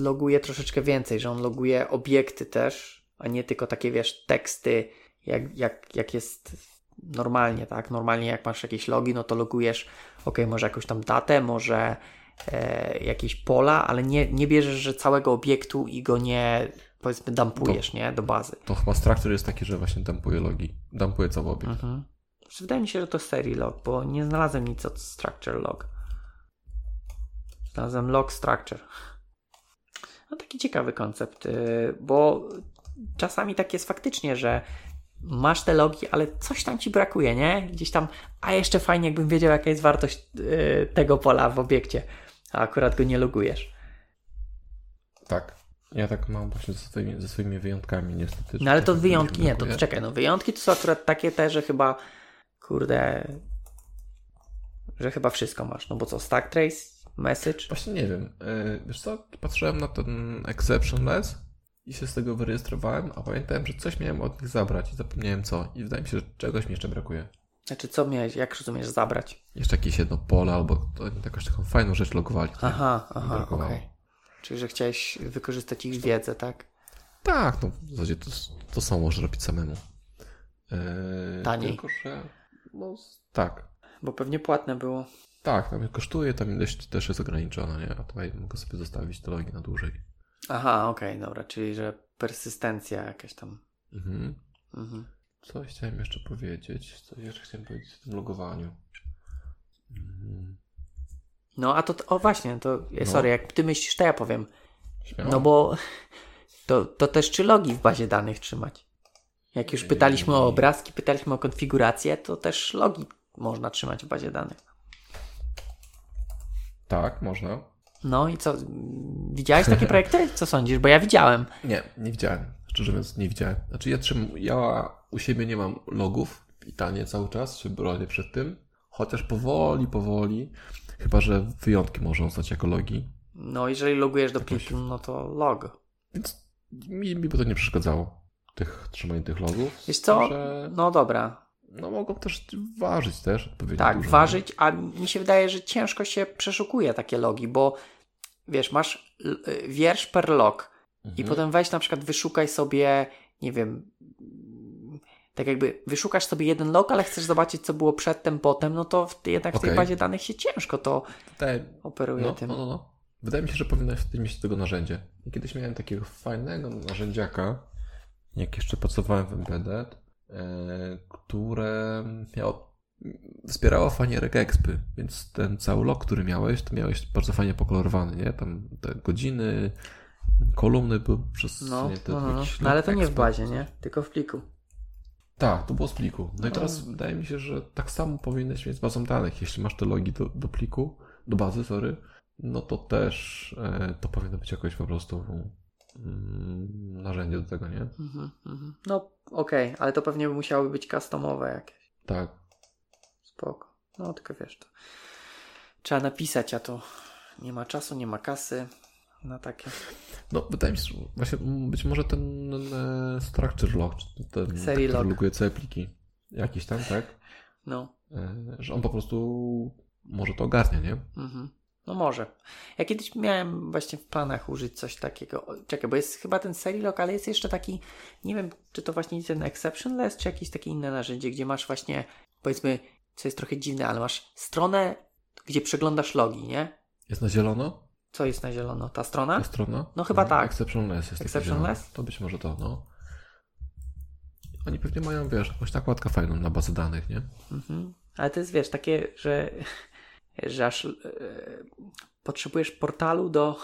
loguje troszeczkę więcej, że on loguje obiekty też, a nie tylko takie, wiesz, teksty, jak, jak, jak jest normalnie, tak? Normalnie jak masz jakieś logi, no to logujesz, ok, może jakąś tam datę, może e, jakieś pola, ale nie, nie bierzesz, że całego obiektu i go nie, powiedzmy, dumpujesz, nie? Do bazy. To chyba structure jest taki, że właśnie dumpuje logi. Dumpuje cały obiekt. Mhm. Wydaje mi się, że to serii log, bo nie znalazłem nic od structure log. Znalazłem log structure. No taki ciekawy koncept, yy, bo czasami tak jest faktycznie, że masz te logi, ale coś tam ci brakuje, nie? Gdzieś tam, a jeszcze fajnie jakbym wiedział jaka jest wartość yy, tego pola w obiekcie, a akurat go nie logujesz. Tak. Ja tak mam właśnie ze swoimi, ze swoimi wyjątkami niestety. No ale to wyjątki, nie, to brakuje. czekaj, no wyjątki to są akurat takie te, że chyba, kurde, Że chyba wszystko masz. No bo co, stack trace, message? Właśnie nie wiem. E, Wiesz co, patrzyłem na ten exceptionless i się z tego wyrejestrowałem, a pamiętałem, że coś miałem od nich zabrać i zapomniałem co. I wydaje mi się, że czegoś mi jeszcze brakuje. Znaczy co miałeś, jak rozumiesz, zabrać? Jeszcze jakieś jedno pole albo jakąś taką fajną rzecz logowali. Aha, aha, okej. Czyli, że chciałeś wykorzystać ich wiedzę, tak? Tak, no w zasadzie to, to samo możesz robić samemu. E, Taniej. Tylko, że no tak. Bo pewnie płatne było. Tak, tam kosztuje, tam ilość też jest ograniczona, nie? A tutaj mogę sobie zostawić te logi na dłużej. Aha, okej, dobra, czyli, że persystencja jakaś tam. Mhm. Mhm. Coś chciałem jeszcze powiedzieć. Coś jeszcze chciałem powiedzieć o tym logowaniu. Mhm. No, a to, o właśnie, to, No. sorry, jak ty myślisz, to ja powiem. Śmiało. No bo to, to też czy logi w bazie danych trzymać? Jak już pytaliśmy o obrazki, pytaliśmy o konfigurację, to też logi można trzymać w bazie danych. Tak, można. No i co? Widziałeś takie projekty? Co sądzisz? Bo ja widziałem. Nie, nie widziałem. Szczerze mówiąc, nie widziałem. Znaczy, ja, trzym, ja u siebie nie mam logów i tanie cały czas się bronię przed tym. Chociaż powoli, powoli. Chyba, że wyjątki mogą stać jako logi. No, jeżeli logujesz do Jakoś- no to log. Więc mi, mi by to nie przeszkadzało. Tych, trzymanie tych logów. Wiesz co? Że, No dobra. no mogą też ważyć też odpowiednio Tak, dużo. ważyć, a mi się wydaje, że ciężko się przeszukuje takie logi, bo wiesz, masz y, wiersz per log i Mhm. potem weź na przykład wyszukaj sobie, nie wiem, tak jakby wyszukasz sobie jeden log, ale chcesz zobaczyć, co było przedtem, potem, no to w, jednak w tej bazie danych się ciężko to Wydaje, operuje no, tym. no, no, no. Wydaje mi się, że powinno mieć do tego narzędzie. I kiedyś miałem takiego fajnego narzędziaka, jak jeszcze pracowałem w Embedded, e, które miało, wspierało fajnie regexpy, więc ten cały log, który miałeś, to miałeś bardzo fajnie pokolorowany, nie? Tam te godziny, kolumny były przez No, nie, te no, no, no. no ale to nie w bazie, nie? Tylko w pliku. Tak, to było z pliku. No i teraz wydaje mi się, że tak samo powinieneś mieć z bazą danych. Jeśli masz te logi do, do pliku, do bazy, sorry, no to też e, to powinno być jakoś po prostu narzędzie do tego, nie? Mhm, mhm. No okej, ale to pewnie musiały być customowe jakieś. Tak. Spoko. No tylko wiesz to. Trzeba napisać, a to nie ma czasu, nie ma kasy na takie. No, wydaje mi się, że właśnie mm, być może ten e, structure log, czy ten, ten Serii log. loguje całe pliki, jakiś tam, tak? No. E, że on po prostu może to ogarnia, nie? Mhm. No może. Ja kiedyś miałem właśnie w planach użyć coś takiego. Czekaj, bo jest chyba ten Serilog, ale jest jeszcze taki, nie wiem, czy to właśnie ten exceptionless, czy jakieś takie inne narzędzie, gdzie masz właśnie, powiedzmy, co jest trochę dziwne, ale masz stronę, gdzie przeglądasz logi, nie? Jest na zielono? Co jest na zielono? Ta strona? Ta strona? No chyba tak. Exceptionless jest. Exceptionless? To być może to, no. Oni pewnie mają, wiesz, jakąś nakładkę fajną na bazę danych, nie? Mhm. Ale to jest, wiesz, takie, że, że aż e, potrzebujesz portalu do,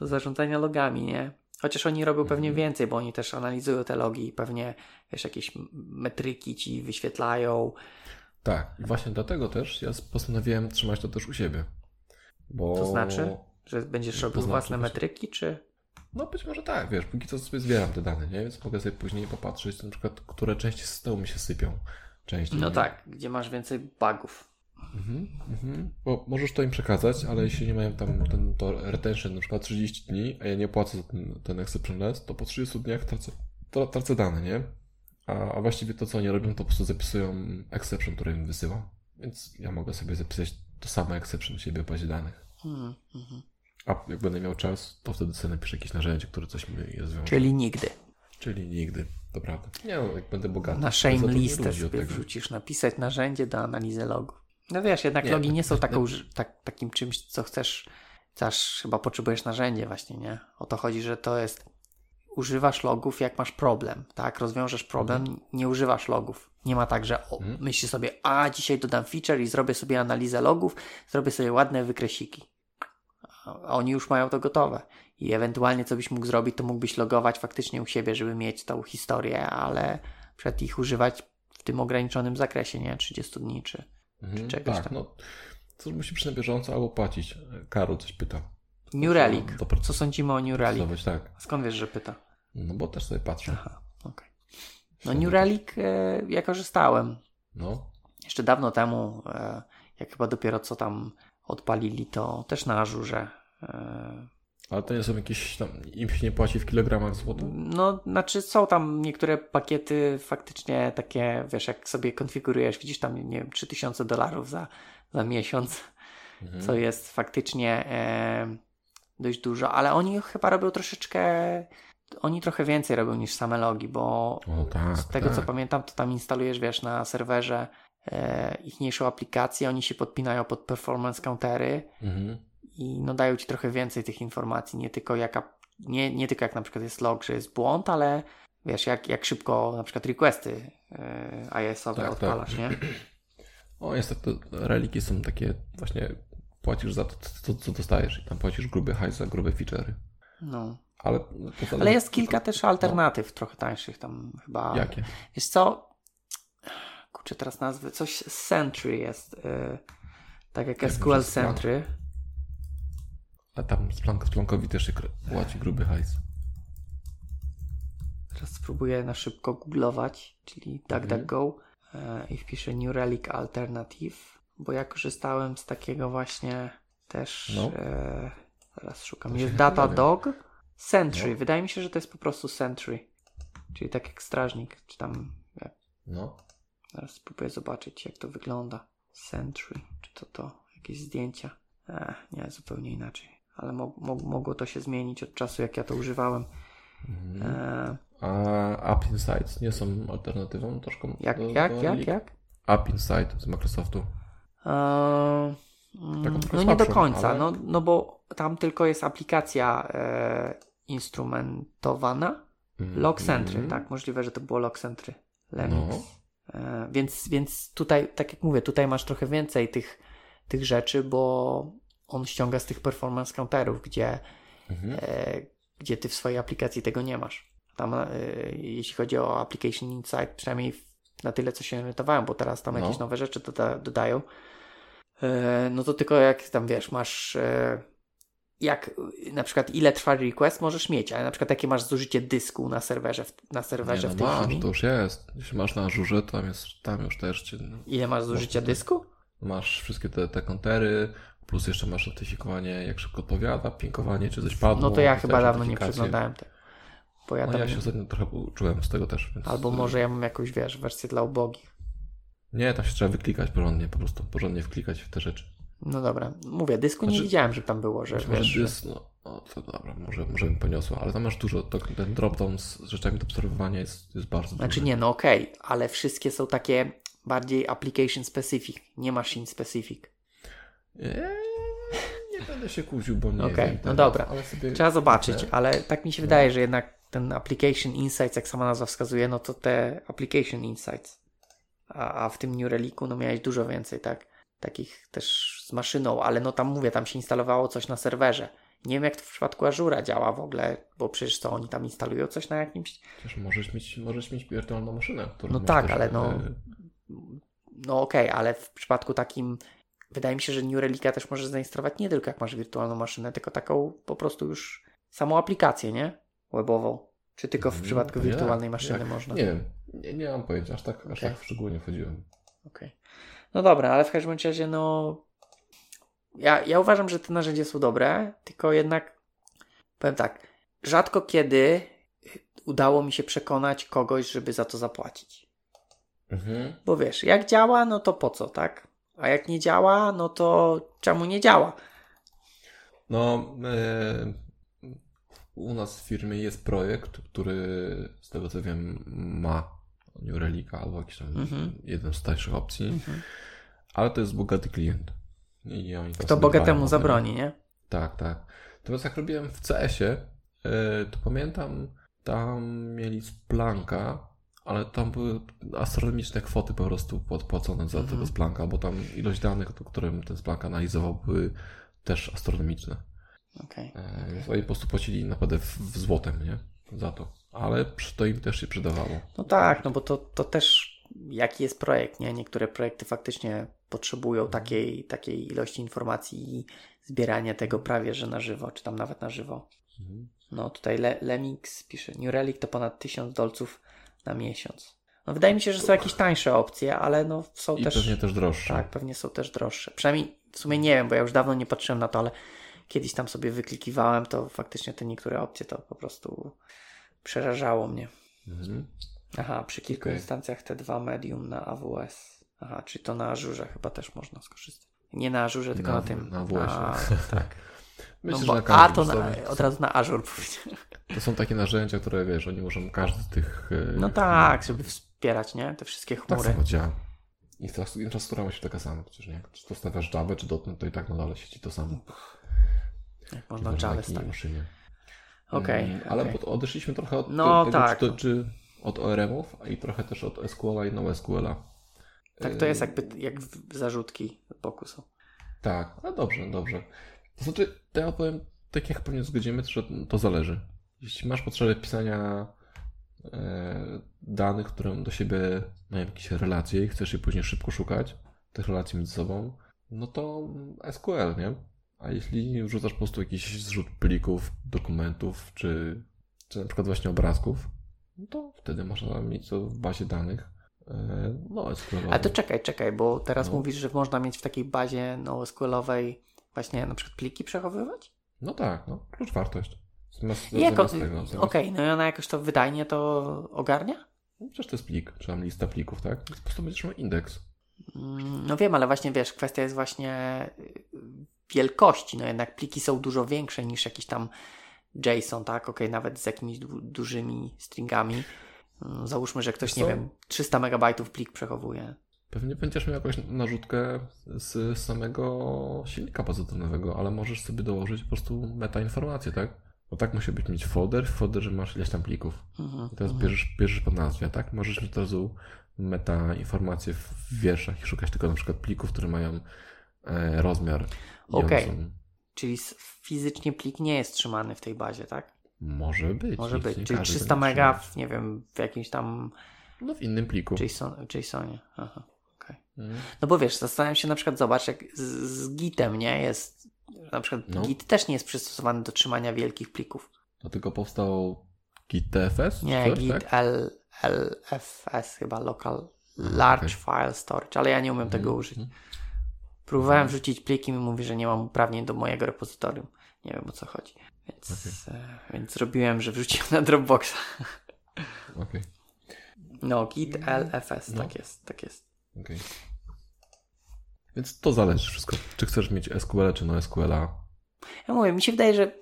do zarządzania logami, nie? Chociaż oni robią pewnie Mhm. więcej, bo oni też analizują te logi i pewnie, wiesz, jakieś metryki ci wyświetlają. Tak. I właśnie dlatego też ja postanowiłem trzymać to też u siebie. Bo... To znaczy? Że będziesz To robił znaczy, własne metryki, czy... No być może tak, wiesz, póki co sobie zbieram te dane, nie? Więc mogę sobie później popatrzeć, na przykład, które części systemu mi się sypią. Częściej. No nie? tak, gdzie masz więcej bugów. Mhm, mhm. Bo możesz to im przekazać, ale jeśli nie mają tam ten to retention na przykład 30 dni, a ja nie płacę za ten, ten exceptionless, to po 30 dniach tracę, tra- tracę dane, nie? A, a właściwie to, co oni robią, to po prostu zapisują exception, który im wysyłam. Więc ja mogę sobie zapisać to samo exception u siebie w bazie danych. Mhm, mhm. A jak będę miał czas, to wtedy sobie napiszę jakieś narzędzie, które coś mi je zwiąże. Czyli nigdy. Czyli nigdy, to prawda. Nie no, jak będę bogaty. Na shame listę sobie wrzucisz, napisać narzędzie do analizy logów. No wiesz, jednak Nie, logi nie są taką, nie. tak, takim czymś, co chcesz, chyba potrzebujesz narzędzie właśnie, nie? O to chodzi, że to jest, używasz logów jak masz problem, tak? Rozwiążesz problem, nie używasz logów. Nie ma tak, że o, Mhm. myślisz sobie, a dzisiaj dodam feature i zrobię sobie analizę logów, zrobię sobie ładne wykresiki. A a oni już mają to gotowe. I ewentualnie co byś mógł zrobić, to mógłbyś logować faktycznie u siebie, żeby mieć tą historię, ale przed ich używać w tym ograniczonym zakresie, nie? 30 dni czy... Mhm, czegoś tak, tam. no. To musi być na bieżąco albo płacić. Karol coś pyta. New Relic. Dobra. Co sądzimy o New Relic? Zobacz, tak. Skąd wiesz, że pyta? No bo też sobie patrzę. Aha, okej. No. New Relic e, ja korzystałem. No. Jeszcze dawno temu, e, jak chyba dopiero co tam odpalili, to też na Ażurze. E, Ale to nie są jakieś tam, im się nie płaci w kilogramach złota? No, znaczy są tam niektóre pakiety faktycznie takie, wiesz, jak sobie konfigurujesz, widzisz tam, nie wiem, 3000 dolarów za, za miesiąc, Mhm. co jest faktycznie e, dość dużo, ale oni chyba robią troszeczkę, oni trochę więcej robią niż same logi, bo O tak, z tego co tak. pamiętam, to tam instalujesz, wiesz, na serwerze e, ichniejszą aplikację, oni się podpinają pod performance countery Mhm. I no dają ci trochę więcej tych informacji, nie tylko jaka, nie, nie tylko jak na przykład jest log, że jest błąd, ale wiesz, jak, jak szybko na przykład requesty e, IS-owe Tak, odpalasz, nie? O, niestety reliki są takie właśnie, płacisz za to, co, co dostajesz i tam płacisz gruby hajs za grube feature'y. No. Ale, to zależy- Ale jest kilka też alternatyw trochę tańszych tam chyba. Jakie? Wiesz co? Kurczę, teraz nazwy. Coś Sentry jest. y, tak jak wiem, SQL. Sentry. A tam Splunk, Splunkowi też się płaci gruby hajs. Teraz spróbuję na szybko googlować, czyli DuckDuckGo y, i wpiszę New Relic Alternative, bo ja korzystałem z takiego właśnie też. No. y, teraz szukam. To Jest Datadog. Sentry. No. Wydaje mi się, że to jest po prostu Sentry. Czyli tak jak strażnik, czy tam jak No. Teraz spróbuję zobaczyć, jak to wygląda. Sentry, czy to to, jakieś zdjęcia. Ech, nie, zupełnie inaczej. Ale mo- mo- mogło to się zmienić od czasu, jak ja to używałem. Mhm. E, A App Insights nie są alternatywą troszkę? jak, do, jak, do jak, jak? App Insight z Microsoftu. E, mm, no nie do końca, ale- no, no bo tam tylko jest aplikacja e, instrumentowana. Mhm. Logcentry, tak, możliwe, że to było Logcentry. Linux. No. E, więc, więc tutaj, tak jak mówię, tutaj masz trochę więcej tych, tych rzeczy, bo on ściąga z tych performance counterów, gdzie, Mhm. e, gdzie ty w swojej aplikacji tego nie masz. Tam, e, jeśli chodzi o Application Insight, przynajmniej w- na tyle, co się orientowałem, bo teraz tam No. jakieś nowe rzeczy doda, dodają, e, no to tylko jak tam wiesz, masz e, jak na przykład ile trwa request możesz mieć, ale na przykład jakie masz zużycie dysku na serwerze w, na serwerze Nie, w no tej masz, chwili. to już jest. Jeśli masz na Ażurze, to tam, jest, tam już też cię, Ile masz zużycia Można- dysku? masz wszystkie te, te kontery, plus jeszcze masz notyfikowanie, jak szybko odpowiada, pinkowanie, czy coś padło. No to ja chyba dawno nie przeglądałem tego. Bo ja No ja się ostatnio trochę uczyłem z tego też. Więc... Albo może ja mam jakąś, wiesz, wersję dla ubogich. Nie, tam się trzeba wyklikać porządnie, po prostu porządnie wklikać w te rzeczy. No dobra. Mówię, dysku nie Znaczy- widziałem, żeby tam było, że wiesz... może że- dys, no, no to dobra, może, może bym poniosło, ale tam masz dużo, to, ten dropdown z rzeczami do obserwowania jest, jest bardzo Znaczy duży. nie, no okej, ale wszystkie są takie bardziej application specific, nie machine specific. Eee, nie będę się kłócił, bo nie Okej, wiem no dobra. Sobie Trzeba zobaczyć, ale tak mi się wydaje, że jednak ten application insights, jak sama nazwa wskazuje, no to te application insights. A, a w tym New Relicu no miałeś dużo więcej, tak? Takich też z maszyną, ale no tam mówię, tam się instalowało coś na serwerze. Nie wiem jak to w przypadku Azura działa w ogóle, bo przecież co, oni tam instalują coś na jakimś... Przecież możesz mieć, możesz mieć wirtualną maszynę, którą No tak, ale no- e, No okej, ale w przypadku takim... Wydaje mi się, że New Relica też możesz zainstalować nie tylko jak masz wirtualną maszynę, tylko taką po prostu już samą aplikację, nie? Webową. Czy tylko w Mhm, przypadku jak? wirtualnej maszyny Jak? można? Nie wiem, nie, nie mam pojęcia, aż tak, aż Okej. tak w szczegóły nie wchodziłem. Okej. No dobra, ale w każdym razie, no. Ja, ja uważam, że te narzędzia są dobre, tylko jednak powiem tak. Rzadko kiedy udało mi się przekonać kogoś, żeby za to zapłacić. Mhm. Bo wiesz, jak działa, no to po co, tak? A jak nie działa, no to czemu nie działa? No, e, u nas w firmie jest projekt, który z tego co wiem ma New Relica albo jakiś tam Mhm. jeden z tańszych opcji, ale to jest bogaty klient. I oni Kto bogatemu zabroni, nie? Tak, tak. Natomiast jak robiłem w CS-ie, e, to pamiętam, tam mieli Splanka, ale tam były astronomiczne kwoty po prostu podpłacone za Mhm. tego Splanka, bo tam ilość danych, którym ten Splank analizował, były też astronomiczne. Okej. E, Więc oni po prostu płacili naprawdę w, w złotem, nie? Za to. Ale to im też się przydawało. No tak, no bo to, to też jaki jest projekt, nie? Niektóre projekty faktycznie potrzebują takiej, takiej ilości informacji i zbierania tego prawie, że na żywo, czy tam nawet na żywo. Mhm. No tutaj Le Lemix pisze, New Relic to ponad 1000 dolców na miesiąc. No wydaje mi się, że są jakieś tańsze opcje, ale no są I też... pewnie też droższe. Tak, pewnie są też droższe. Przynajmniej w sumie nie wiem, bo ja już dawno nie patrzyłem na to, ale kiedyś tam sobie wyklikiwałem, to faktycznie te niektóre opcje to po prostu przerażało mnie. Mhm. Aha, przy kilku Okej. instancjach T2 Medium na AWS. Aha, czyli to na Azure chyba też można skorzystać. Nie na Azure, tylko na, Na- tym. na AWS-ie. A, tak. Myślę, no że bo, a to na, od razu na Azure powiedziałem. To są takie narzędzia, które wiesz, oni muszą każdy z tych. e, No tak, żeby wspierać, nie? Te wszystkie Tak chmury. samo działa. Infra- Infrastruktura musi być taka sama, przecież nie? Czy to stawiasz Java, czy dotnet, to i tak na dole sieci to samo. Jak można Java stawiać. maszynie. Okej, Mm, Ale odeszliśmy trochę od No tego, tak, czy, no. czy od ORM-ów, i trochę też od SQL-a i NoSQL-a. Tak to jest jakby jak zarzutki boku są. Tak, no dobrze, dobrze. To znaczy, to ja powiem, tak jak pewnie zgodzimy, że to zależy. Jeśli masz potrzebę pisania e, danych, które do siebie mają jakieś relacje i chcesz je później szybko szukać, tych relacji między sobą, no to SQL, nie? A jeśli wrzucasz po prostu jakiś zrzut plików, dokumentów, czy, czy na przykład właśnie obrazków, no to wtedy można mieć to w bazie danych. e, No, SQL. Ale to czekaj, czekaj, bo teraz No. mówisz, że można mieć w takiej bazie NoSQL-owej właśnie na przykład pliki przechowywać? No tak, no, klucz wartość. Zamiast, jako, zamiast tego, zamiast- Okej, no i ona jakoś to wydajnie to ogarnia? No przecież to jest plik, czy tam lista plików, tak? Po prostu będziesz miał indeks. Mm, No wiem, ale właśnie wiesz, kwestia jest właśnie y, wielkości. No jednak pliki są dużo większe niż jakiś tam JSON, tak? Okej, nawet z jakimiś du- dużymi stringami. Mm, Załóżmy, że ktoś, nie wiem, 300 megabajtów plik przechowuje. Pewnie będziesz miał jakąś narzutkę z samego silnika pozytywnego, ale możesz sobie dołożyć po prostu metainformacje, tak? Bo tak musi być mieć folder, w folderze masz ileś tam plików. Mhm, I teraz mhm. bierzesz, bierzesz po nazwie, tak? Możesz mieć od razu metainformacje w wierszach i szukać tylko na przykład plików, które mają e, rozmiar. Okej. są- Czyli fizycznie plik nie jest trzymany w tej bazie, tak? Może być. Może być. Czyli każe 300 tego mega, w, nie wiem, w jakimś tam No w innym pliku. JSON, JSOnie. Aha. Mhm. No bo wiesz, zastanawiam się na przykład, zobacz, jak z, z Gitem, nie? Jest, na przykład No. Git też nie jest przystosowany do trzymania wielkich plików. Dlatego powstał Git TFS? Nie, coś, Git tak? L, LFS chyba, Local Large okej. File Storage, ale ja nie umiem tego Mhm, użyć. mhm. Próbowałem wrzucić pliki i mówi, że nie mam uprawnień do mojego repozytorium. Nie wiem o co chodzi. Więc, e, więc zrobiłem, że wrzuciłem na Dropboxa. Okej, No, Git LFS, No. tak jest, tak jest. okej. Więc to zależy wszystko. Czy chcesz mieć SQL, czy no SQL-a. Ja mówię, mi się wydaje, że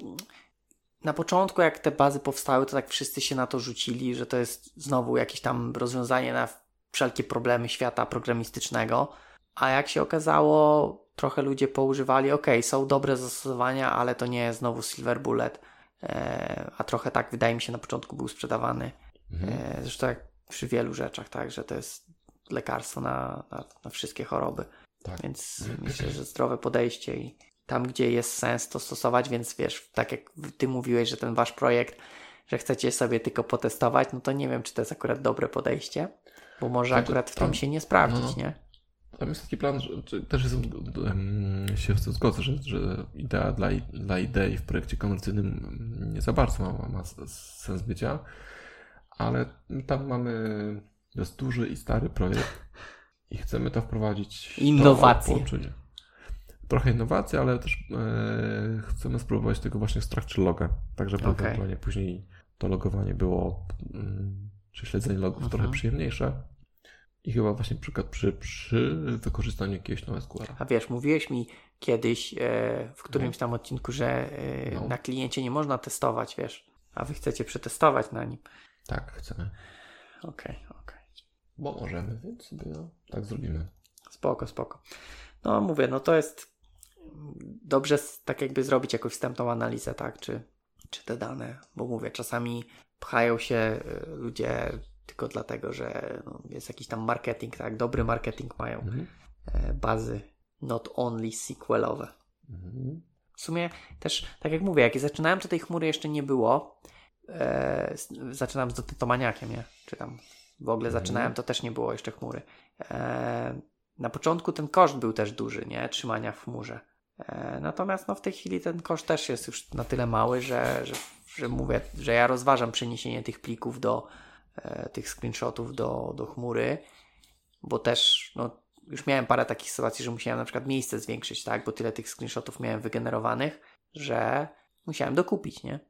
na początku, jak te bazy powstały, to tak wszyscy się na to rzucili, że to jest znowu jakieś tam rozwiązanie na wszelkie problemy świata programistycznego. A jak się okazało, trochę ludzie poużywali, ok, są dobre zastosowania, ale to nie jest znowu Silver Bullet. E, a trochę tak, wydaje mi się, na początku był sprzedawany. Mhm. E, zresztą jak przy wielu rzeczach, tak, że to jest lekarstwo na, na, na wszystkie choroby. Tak. Więc myślę, że zdrowe podejście i tam, gdzie jest sens to stosować, więc wiesz, tak jak ty mówiłeś, że ten wasz projekt, że chcecie sobie tylko potestować, no to nie wiem, czy to jest akurat dobre podejście, bo może to akurat w tam- tym się nie sprawdzić, no, no. nie? Tam jest taki plan, że, że też jest, się w to zgodzę, że, że idea dla, dla idei w projekcie komercyjnym nie za bardzo ma, ma sens bycia, ale tam mamy jest duży i stary projekt i chcemy to wprowadzić. to Innowacje. połączenie. Trochę innowacji, ale też e, chcemy spróbować tego właśnie structure loga, tak żeby ewentualnie później to logowanie było, mm, czy śledzenie logów Mhm. trochę przyjemniejsze. I chyba właśnie przykład przy, przy wykorzystaniu jakiegoś NoSQL-a. A wiesz, mówiłeś mi kiedyś e, w którymś tam odcinku, że e, No. na kliencie nie można testować, wiesz, a wy chcecie przetestować na nim. Tak, chcemy. Okej, okej. Bo możemy, więc sobie no, tak zrobimy. Spoko, spoko. No mówię, no to jest dobrze tak jakby zrobić jakąś wstępną analizę, tak, czy, czy te dane, bo mówię, czasami pchają się y, ludzie tylko dlatego, że no, jest jakiś tam marketing, tak, dobry marketing mają Mhm. e, bazy not only SQL-owe. Mhm. W sumie też, tak jak mówię, jak zaczynałem, to tej chmury jeszcze nie było. E, s- zaczynałem z dotytomaniakiem, nie? Czy tam w ogóle Mhm. zaczynałem, to też nie było jeszcze chmury. E, na początku ten koszt był też duży, nie? Trzymania w chmurze. E, natomiast no, w tej chwili ten koszt też jest już na tyle mały, że, że, że mówię, że ja rozważam przeniesienie tych plików do, e, tych screenshotów do, do chmury, bo też no, już miałem parę takich sytuacji, że musiałem na przykład miejsce zwiększyć, tak, bo tyle tych screenshotów miałem wygenerowanych, że musiałem dokupić, nie?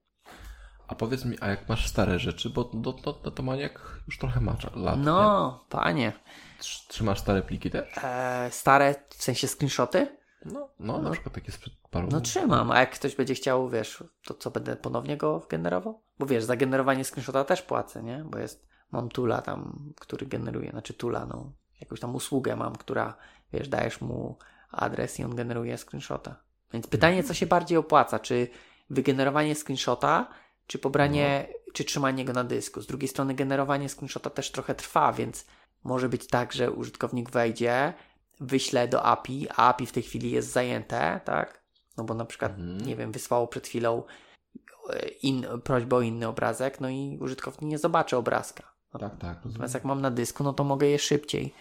A powiedz mi, a jak masz stare rzeczy, bo do, do, do to maniak już trochę ma lat, nie? No, panie. Trz- Trzymasz stare pliki też? E, stare, w sensie screenshoty? No, no, na przykład takie sprzed paru No trzymam, a jak ktoś będzie chciał, wiesz, to co, będę ponownie go generował? Bo wiesz, za generowanie screenshota też płacę, nie? Bo jest, mam tula tam, który generuje, znaczy tula, no, jakąś tam usługę mam, która, wiesz, dajesz mu adres i on generuje screenshota. Więc pytanie, co się bardziej opłaca, czy wygenerowanie screenshota, czy pobranie, czy trzymanie go na dysku. Z drugiej strony generowanie screenshota też trochę trwa, więc może być tak, że użytkownik wejdzie, wyśle do API, a API w tej chwili jest zajęte, tak? No bo na przykład, Mhm. nie wiem, wysłało przed chwilą e, in, prośbę o inny obrazek, no i użytkownik nie zobaczy obrazka. Tak, tak, rozumiem. Natomiast jak mam na dysku, no to mogę je szybciej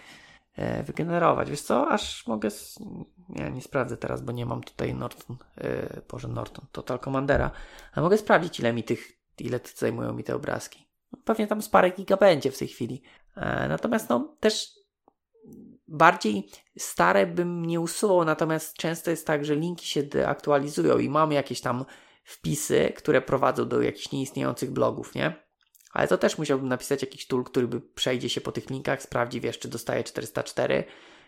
wygenerować. Wiesz co, aż mogę. Nie, sprawdzę teraz, bo nie mam tutaj Norton. E, Boże, Norton, Total Commandera. Ale mogę sprawdzić, ile mi tych, ile zajmują mi te obrazki. Pewnie tam z parę giga będzie w tej chwili. E, natomiast no też bardziej stare bym nie usuwał, natomiast często jest tak, że linki się deaktualizują i mam jakieś tam wpisy, które prowadzą do jakichś nieistniejących blogów, nie? Ale to też musiałbym napisać jakiś tool, który by przejdzie się po tych linkach, sprawdzi, wiesz, czy dostaje 404,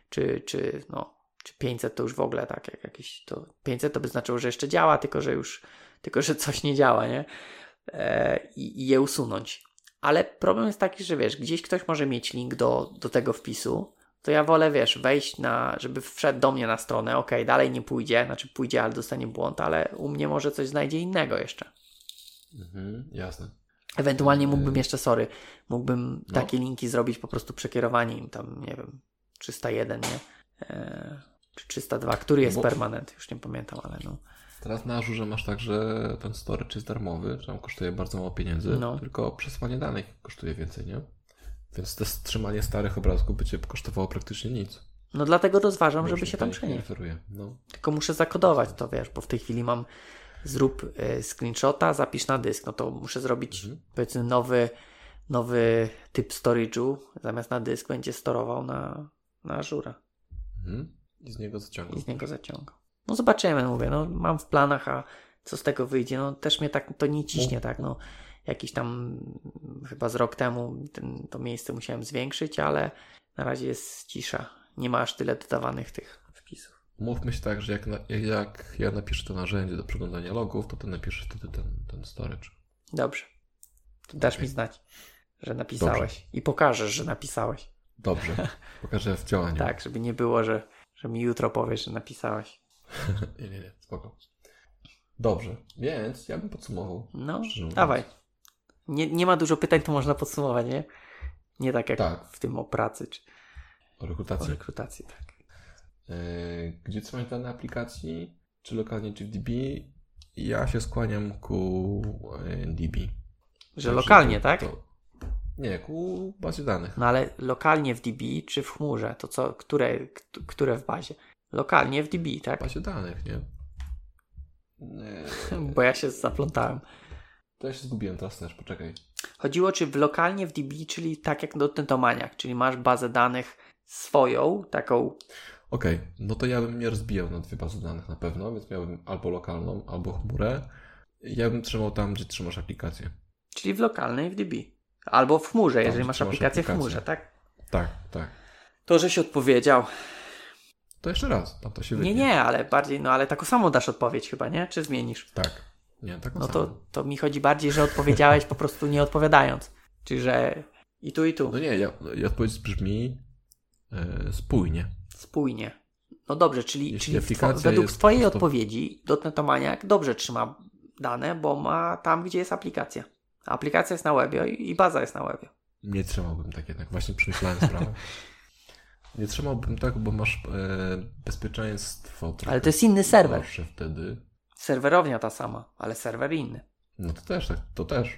czy, czy, no, czy 500 to już w ogóle tak, jak jakieś to 500 to by znaczyło, że jeszcze działa, tylko że już, tylko że coś nie działa, nie? E, i, I je usunąć. Ale problem jest taki, że wiesz, gdzieś ktoś może mieć link do, do tego wpisu, to ja wolę, wiesz, wejść na, żeby wszedł do mnie na stronę, ok, dalej nie pójdzie, znaczy pójdzie, ale dostanie błąd, ale u mnie może coś znajdzie innego jeszcze. Mhm, jasne. Ewentualnie mógłbym jeszcze, sorry, mógłbym No. takie linki zrobić po prostu przekierowanie im tam, nie wiem, 301, nie? Eee, czy 302, który jest Bo- permanent, już nie pamiętam, ale no. Teraz na Azure masz tak, że ten storage jest darmowy, że tam kosztuje bardzo mało pieniędzy, No. tylko przesłanie danych kosztuje więcej, nie? Więc to trzymanie starych obrazków by cię kosztowało praktycznie nic. No dlatego rozważam, żeby się tam przenieść. No. Tylko muszę zakodować to, wiesz, bo w tej chwili mam zrób e, screenshota, zapisz na dysk, no to muszę zrobić Mhm. powiedzmy nowy, nowy typ storage'u, zamiast na dysk będzie storował na, na Azure Mhm. I z niego zaciągam. i z niego zaciągał. No zobaczymy, mówię, no mam w planach, a co z tego wyjdzie, no też mnie tak to nie ciśnie, tak, no jakiś tam chyba z rok temu ten, to miejsce musiałem zwiększyć, ale na razie jest cisza, nie ma aż tyle dodawanych tych. Mówmy się tak, że jak, na, jak- ja napiszę to narzędzie do przeglądania logów, to ty napiszesz wtedy ten, ten storage. Dobrze. To dasz Okej. mi znać, że napisałeś. I pokażesz, że napisałeś. Dobrze. Pokażę w działaniu. Tak, żeby nie było, że, że mi jutro powiesz, że napisałeś. nie, nie, nie, spoko. Dobrze, więc ja bym podsumował. No, dawaj. Nie, nie ma dużo pytań, to można podsumować, nie? Nie tak jak Tak. w tym o pracy czy O o rekrutacji. rekrutacji, tak. Yy, Gdzie trzymać dane aplikacji, czy lokalnie, czy w DB? Ja się skłaniam ku yy, DB. Że lokalnie, to- tak? To... Nie, ku bazie danych. No ale lokalnie w DB czy w chmurze? To co, które, które w bazie? Lokalnie w DB, tak? Bazie danych, nie? Nie. Bo ja się zaplątałem. To ja się zgubiłem teraz też, poczekaj. Chodziło czy w lokalnie w DB, czyli tak jak do Tentomaniak, czyli masz bazę danych swoją, taką Okej, no to ja bym nie rozbijał na dwie bazy danych na pewno, więc miałbym albo lokalną, albo chmurę. Ja bym trzymał tam, gdzie trzymasz aplikację. Czyli w lokalnej w DB. Albo w chmurze, jeżeli gdzie masz aplikację w chmurze, tak? Tak, tak. To, żeś odpowiedział. To jeszcze raz, tam to się Nie, wytnie. nie, ale bardziej, no ale taką samą dasz odpowiedź chyba, nie? Czy zmienisz? Tak. Nie, taką No samą. to, to mi chodzi bardziej, że odpowiedziałeś po prostu nie odpowiadając. Czyli, że i tu, i tu. No nie, ja, ja odpowiedź brzmi e, spójnie. Spójnie. No dobrze, czyli, Jeśli czyli według Twojej prosto- odpowiedzi Dotnetomaniak dobrze trzyma dane, bo ma tam, gdzie jest aplikacja. A aplikacja jest na webie i baza jest na webie. Nie trzymałbym tak jednak, właśnie przemyślałem sprawę. Nie trzymałbym tak, bo masz e, bezpieczeństwo Ale to jest inny serwer. wtedy. Serwerownia ta sama, ale serwer inny. No to też, tak, to też.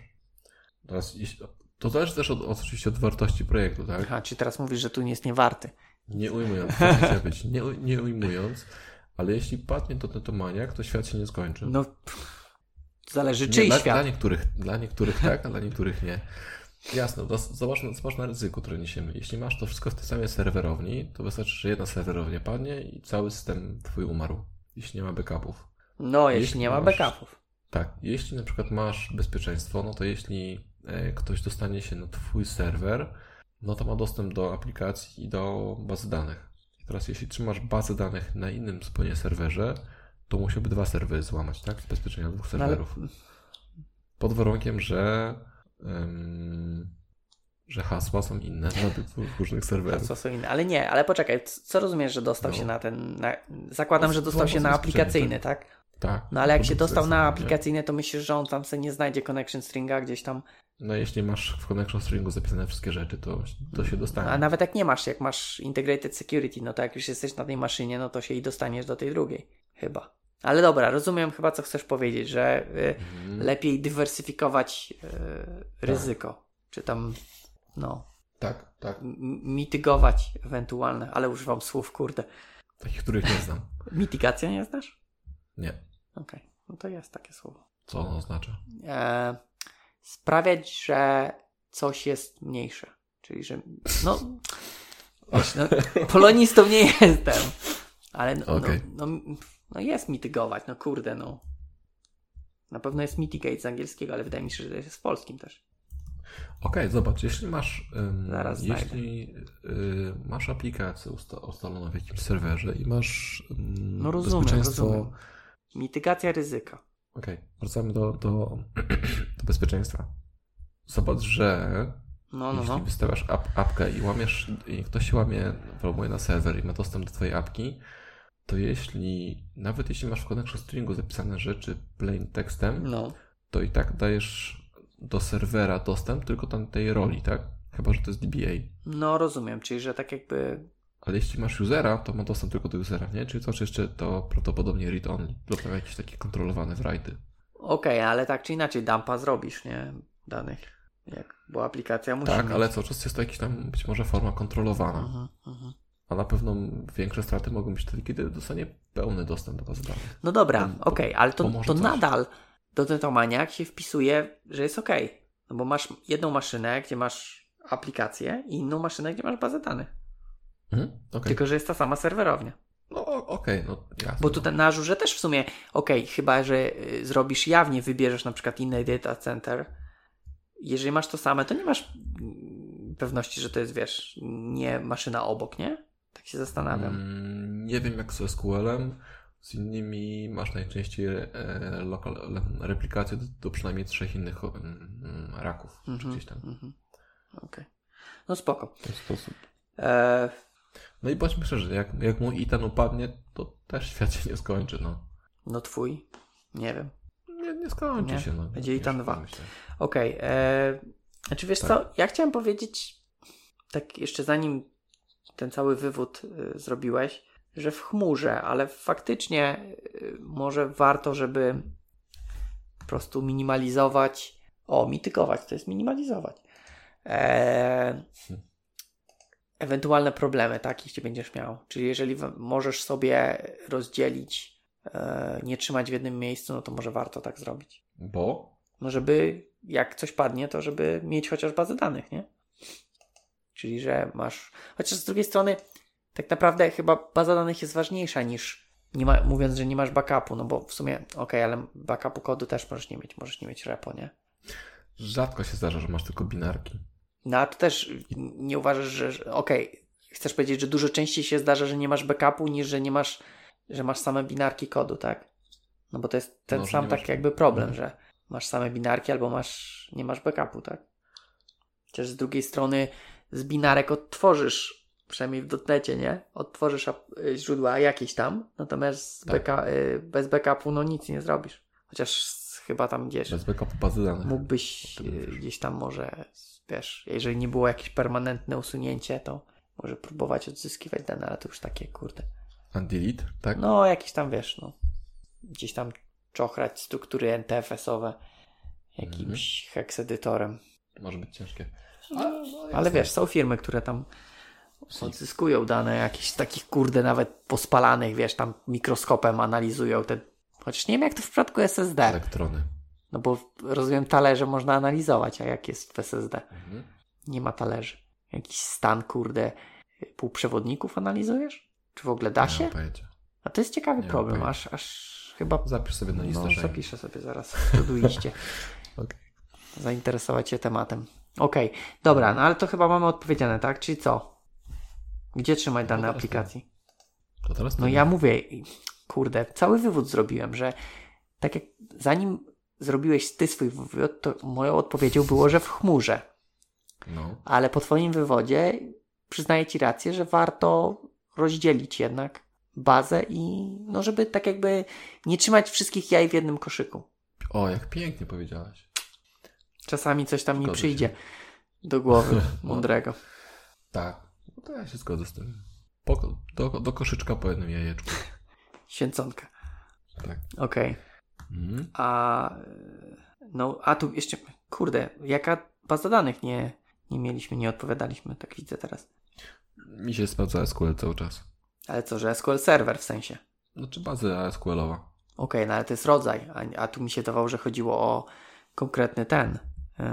Teraz, to też od, od, oczywiście od wartości projektu, tak? Aha, czy teraz mówisz, że tu nie jest niewarty. Nie ujmując, chciałem być, nie, nie ujmując, ale jeśli padnie to tetomaniak, to świat się nie skończy. No, zależy nie, czyj dla, świat. Dla niektórych, dla niektórych tak, a dla niektórych nie. Jasne, to zobacz, zobacz na ryzyko, które niesiemy. Jeśli masz to wszystko w tej samej serwerowni, to wystarczy, że jedna serwerownia padnie i cały system twój umarł. Jeśli nie ma backupów. No, jeśli, Jeśli nie ma masz- backupów. Tak, jeśli na przykład masz bezpieczeństwo, no to jeśli e, ktoś dostanie się na twój serwer, no to ma dostęp do aplikacji i do bazy danych. I teraz jeśli trzymasz bazę danych na innym zupełnie serwerze, to musiałby dwa serwery złamać, tak? Z bezpieczenia dwóch No, ale- serwerów. Pod warunkiem, że em, że hasła są inne dla tych różnych serwerów. Co są inne. Ale nie, ale poczekaj, co rozumiesz, że dostał No. się na ten. Na, zakładam, że dostał się na aplikacyjny, sprzęt, tak? Tak. No ale jak się dostał na aplikacyjny, to myślisz, że on tam sobie nie znajdzie connection stringa gdzieś tam. No jeśli masz w connection stringu zapisane wszystkie rzeczy, to, to się dostanie. A nawet jak nie masz, jak masz integrated security, no to jak już jesteś na tej maszynie, no to się i dostaniesz do tej drugiej. Chyba. Ale dobra, rozumiem chyba, co chcesz powiedzieć, że y, Mhm. lepiej dywersyfikować y, ryzyko. Czy tam, no, Tak, tak. mitygować ewentualne, ale używam słów, kurde. Takich, których nie znam. Mitygacja nie znasz? Nie. Okej, no to jest takie słowo. Co ono oznacza? E, sprawiać, że coś jest mniejsze. Czyli, że no, wiesz, no polonistą nie jestem, ale no, Okej. no, no, no jest mitygować, no kurde, no. Na pewno jest mitigate z angielskiego, ale wydaje mi się, że jest w polskim też. Okej, zobacz, jeśli masz, ym, Zaraz jeśli y, masz aplikację usta- ustaloną w jakimś serwerze i masz ym, No rozumiem, bezpieczeństwo... rozumiem. Mitygacja ryzyka. Okej, wracamy do, do, do bezpieczeństwa. Zobacz, że No, no, jeśli no. wystawiasz ap, apkę i łamiesz, i ktoś łamie, próbuje na serwer i ma dostęp do twojej apki, to jeśli, nawet jeśli masz w connection stringu zapisane rzeczy plain tekstem, No, to i tak dajesz do serwera dostęp tylko tam tej roli, tak? Chyba, że to jest DBA. no rozumiem, czyli że tak jakby Ale jeśli masz usera, to ma dostęp tylko do usera, nie? Czyli coś jeszcze to prawdopodobnie read-only lub tam jakieś takie kontrolowane wrajty. okej, ale tak czy inaczej dumpa zrobisz, nie? Danych. Jak, bo aplikacja musi Tak, mieć. ale cały czas jest to jakaś tam być może forma kontrolowana. Mhm, mhm. A na pewno większe straty mogą być wtedy, kiedy dostanie pełny dostęp do bazy danych. No dobra, okej, ale to, to coś. nadal do Tetomaniak się wpisuje, że jest okej. No bo masz jedną maszynę, gdzie masz aplikację i inną maszynę, gdzie masz bazę danych. Mhm. Okej. Tylko, że jest ta sama serwerownia. No okej, no jasne. Bo tutaj na Azure też w sumie, okej, chyba, że y, zrobisz jawnie, wybierzesz na przykład inny data center. Jeżeli masz to same, to nie masz mm, pewności, że to jest, wiesz, nie maszyna obok, nie? Tak się zastanawiam. Mm, nie wiem jak z SQL-em. Z innymi masz najczęściej e, lokal, replikację do, do przynajmniej trzech innych mm, raków. Czy Mhm, gdzieś tam. mhm. Okej. No spoko. W ten sposób. E, No i bądźmy szczerzy, jak, jak mój Itan upadnie, to też świat się nie skończy, no. no twój? Nie wiem. Nie, nie skończy Nie? się, no. Będzie tak 2. myślę. Okej. e, Znaczy wiesz Tak. co, ja chciałem powiedzieć, tak jeszcze zanim ten cały wywód y, zrobiłeś, że w chmurze, ale faktycznie y, może warto, żeby po prostu minimalizować, o, mitygować, to jest minimalizować. E, ewentualne problemy, tak, jeśli będziesz miał. Czyli jeżeli możesz sobie rozdzielić, e, nie trzymać w jednym miejscu, no to może warto tak zrobić. Bo? No, żeby jak coś padnie, to żeby mieć chociaż bazę danych, nie? Czyli, że masz. Chociaż z drugiej strony, tak naprawdę chyba baza danych jest ważniejsza niż nie ma, mówiąc, że nie masz backupu, no bo w sumie, okej, ale backupu kodu też możesz nie mieć, możesz nie mieć repo, nie? Rzadko się zdarza, że masz tylko binarki. No a to też nie uważasz, że, okej, chcesz powiedzieć, że dużo częściej się zdarza, że nie masz backupu, niż że nie masz, że masz same binarki kodu, tak? No bo to jest ten No, że sam tak jakby problem, Mhm. że masz same binarki albo masz, nie masz backupu, tak? Chociaż z drugiej strony z binarek odtworzysz, przynajmniej w dotnecie, nie? Odtworzysz y, źródła jakieś tam, natomiast Tak. backa, y, bez backupu no nic nie zrobisz. Chociaż chyba tam gdzieś Bez backupu bazy danych. mógłbyś y, gdzieś tam może, wiesz, jeżeli nie było jakieś permanentne usunięcie, to może próbować odzyskiwać dane, ale to już takie, kurde. Undelete, tak? No, jakieś tam, wiesz, no, gdzieś tam czochrać struktury NTFS-owe jakimś Mhm. heksedytorem. Może być ciężkie. Ale wiesz, są firmy, które tam odzyskują dane jakieś takich, kurde, nawet pospalanych, wiesz, tam mikroskopem analizują te, chociaż nie wiem jak to w przypadku SSD. Elektrony. No bo rozumiem, talerze można analizować, a jak jest w SSD? Mhm. Nie ma talerzy. Jakiś stan, kurde, półprzewodników analizujesz? Czy w ogóle da Nie się? A to jest ciekawy Nie problem, aż, aż chyba Zapisz sobie na listę no, zapiszę sobie zaraz w Todoiście. Okej. Zainteresować się tematem. Okej, dobra, no ale to chyba mamy odpowiedziane, tak? Czyli co? Gdzie trzymać dane teraz aplikacji? To teraz No ja mówię, kurde, cały wywód zrobiłem, że tak jak zanim zrobiłeś ty swój wywód, to moją odpowiedzią było, że w chmurze. No. Ale po twoim wywodzie przyznaję ci rację, że warto rozdzielić jednak bazę i no żeby tak jakby nie trzymać wszystkich jaj w jednym koszyku. O, jak pięknie powiedziałaś. Czasami coś tam mi Zgodzę przyjdzie się. do głowy mądrego. Tak. No to ja się zgodzę z tym. Po, do, do koszyczka po jednym jajeczku. Święconka. Tak. Okej. Mhm. A y, no, a tu jeszcze, kurde, jaka baza danych nie, nie mieliśmy, nie odpowiadaliśmy, tak widzę teraz. Mi się sprawdza SQL cały czas. Ale co, że SQL Server w sensie. Znaczy baza SQL-owa. Okej, no ale to jest rodzaj, a, a tu mi się dawało, że chodziło o konkretny ten. y,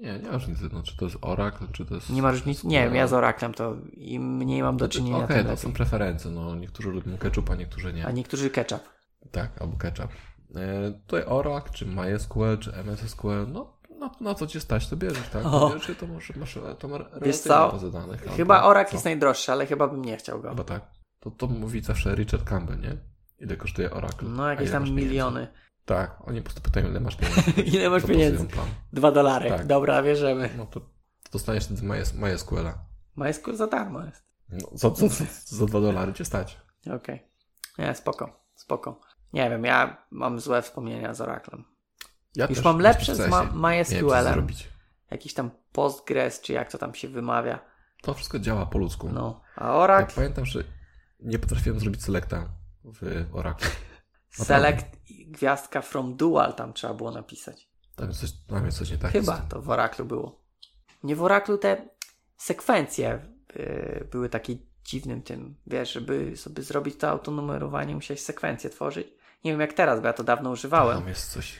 Nie, nie ma różnicy. No, czy to jest Oracle, czy to jest... nie ma różnicy. Nie wiem, ja z Oraclem to im mniej mam do czynienia, Okej, tym to lepiej. są preferencje. No, niektórzy lubią ketchup, a niektórzy nie. A niektórzy ketchup. Tak, albo ketchup. E, tutaj Oracle, czy MySQL, czy MSSQL, no, no, na co cię stać, to bierzesz, tak? To bierzesz, to masz, masz to bazę danych. Chyba Oracle co? jest najdroższy, ale chyba bym nie chciał go. Chyba tak. To, to mówi zawsze Richard Campbell, nie? Ile kosztuje Oracle? No jakieś tam miliony. Tak, oni po prostu pytają, ile masz pieniędzy. Ile masz pieniędzy? Dwa dolary. Tak. Dobra, bierzemy. No to, to dostaniesz wtedy MyS- MySQL-a. MySQL za darmo jest. No, za, za, za, za dwa dolary cię stać. Okej. Nie, spoko, spoko. Nie wiem, ja mam złe wspomnienia z Oraclem. Ja Już mam lepsze z ma- MySQL-em. Jakiś tam Postgres, czy jak to tam się wymawia. To wszystko działa po ludzku. No. A Ja Oracle, pamiętam, że nie potrafiłem zrobić selecta w Oracle. select gwiazdka from dual tam trzeba było napisać. Tam jest coś, tam jest coś nie tak. Chyba to w Oraclu było. Nie w Oraclu te sekwencje y, były takie dziwnym tym, wiesz, żeby sobie zrobić to autonumerowanie, musiałeś sekwencję tworzyć. Nie wiem jak teraz, bo ja to dawno używałem. Tam jest coś.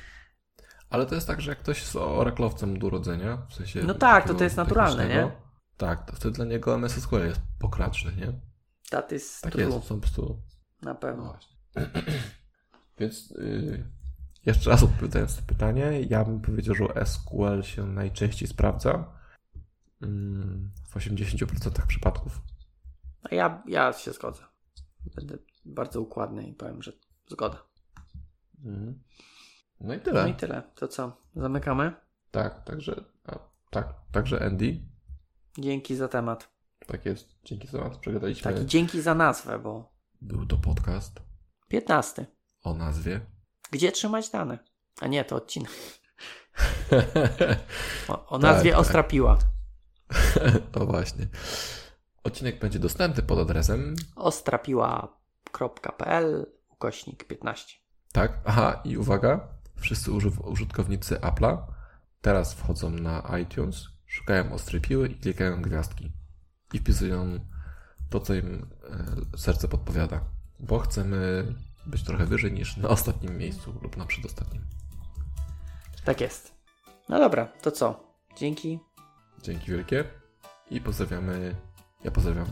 Ale to jest tak, że jak ktoś jest oraklowcem do urodzenia, w sensie. No tak, to to jest naturalne, nie? Tak, to wtedy dla niego MS SQL jest pokraczny, nie? That is Tak true, jest, są po prostu. na No pewno. właśnie. Więc yy, jeszcze raz odpowiadając na pytanie, ja bym powiedział, że SQL się najczęściej sprawdza mm, w 80% przypadków. A ja, ja się zgodzę. Będę bardzo układny i powiem, że zgoda. Mhm. No i No tyle. i tyle. To co? Zamykamy? Tak, także. A, tak, także Andy. Dzięki za temat. Tak jest. Dzięki za nas. Przegadaliśmy. Tak, i dzięki za nazwę, bo Był to podcast 15. o nazwie. Gdzie trzymać dane? A nie, to odcinek. O, o nazwie tak. Ostra Piła. o właśnie. Odcinek będzie dostępny pod adresem. ostrapiła.pl ukośnik 15. Tak. Aha, i uwaga. Wszyscy użytkownicy Apple'a teraz wchodzą na iTunes, szukają ostrej piły i klikają gwiazdki. I wpisują to, co im e, serce podpowiada. Bo chcemy być trochę wyżej niż na ostatnim miejscu lub na przedostatnim. Tak jest. No dobra, to co? Dzięki. Dzięki wielkie i pozdrawiamy. Ja pozdrawiam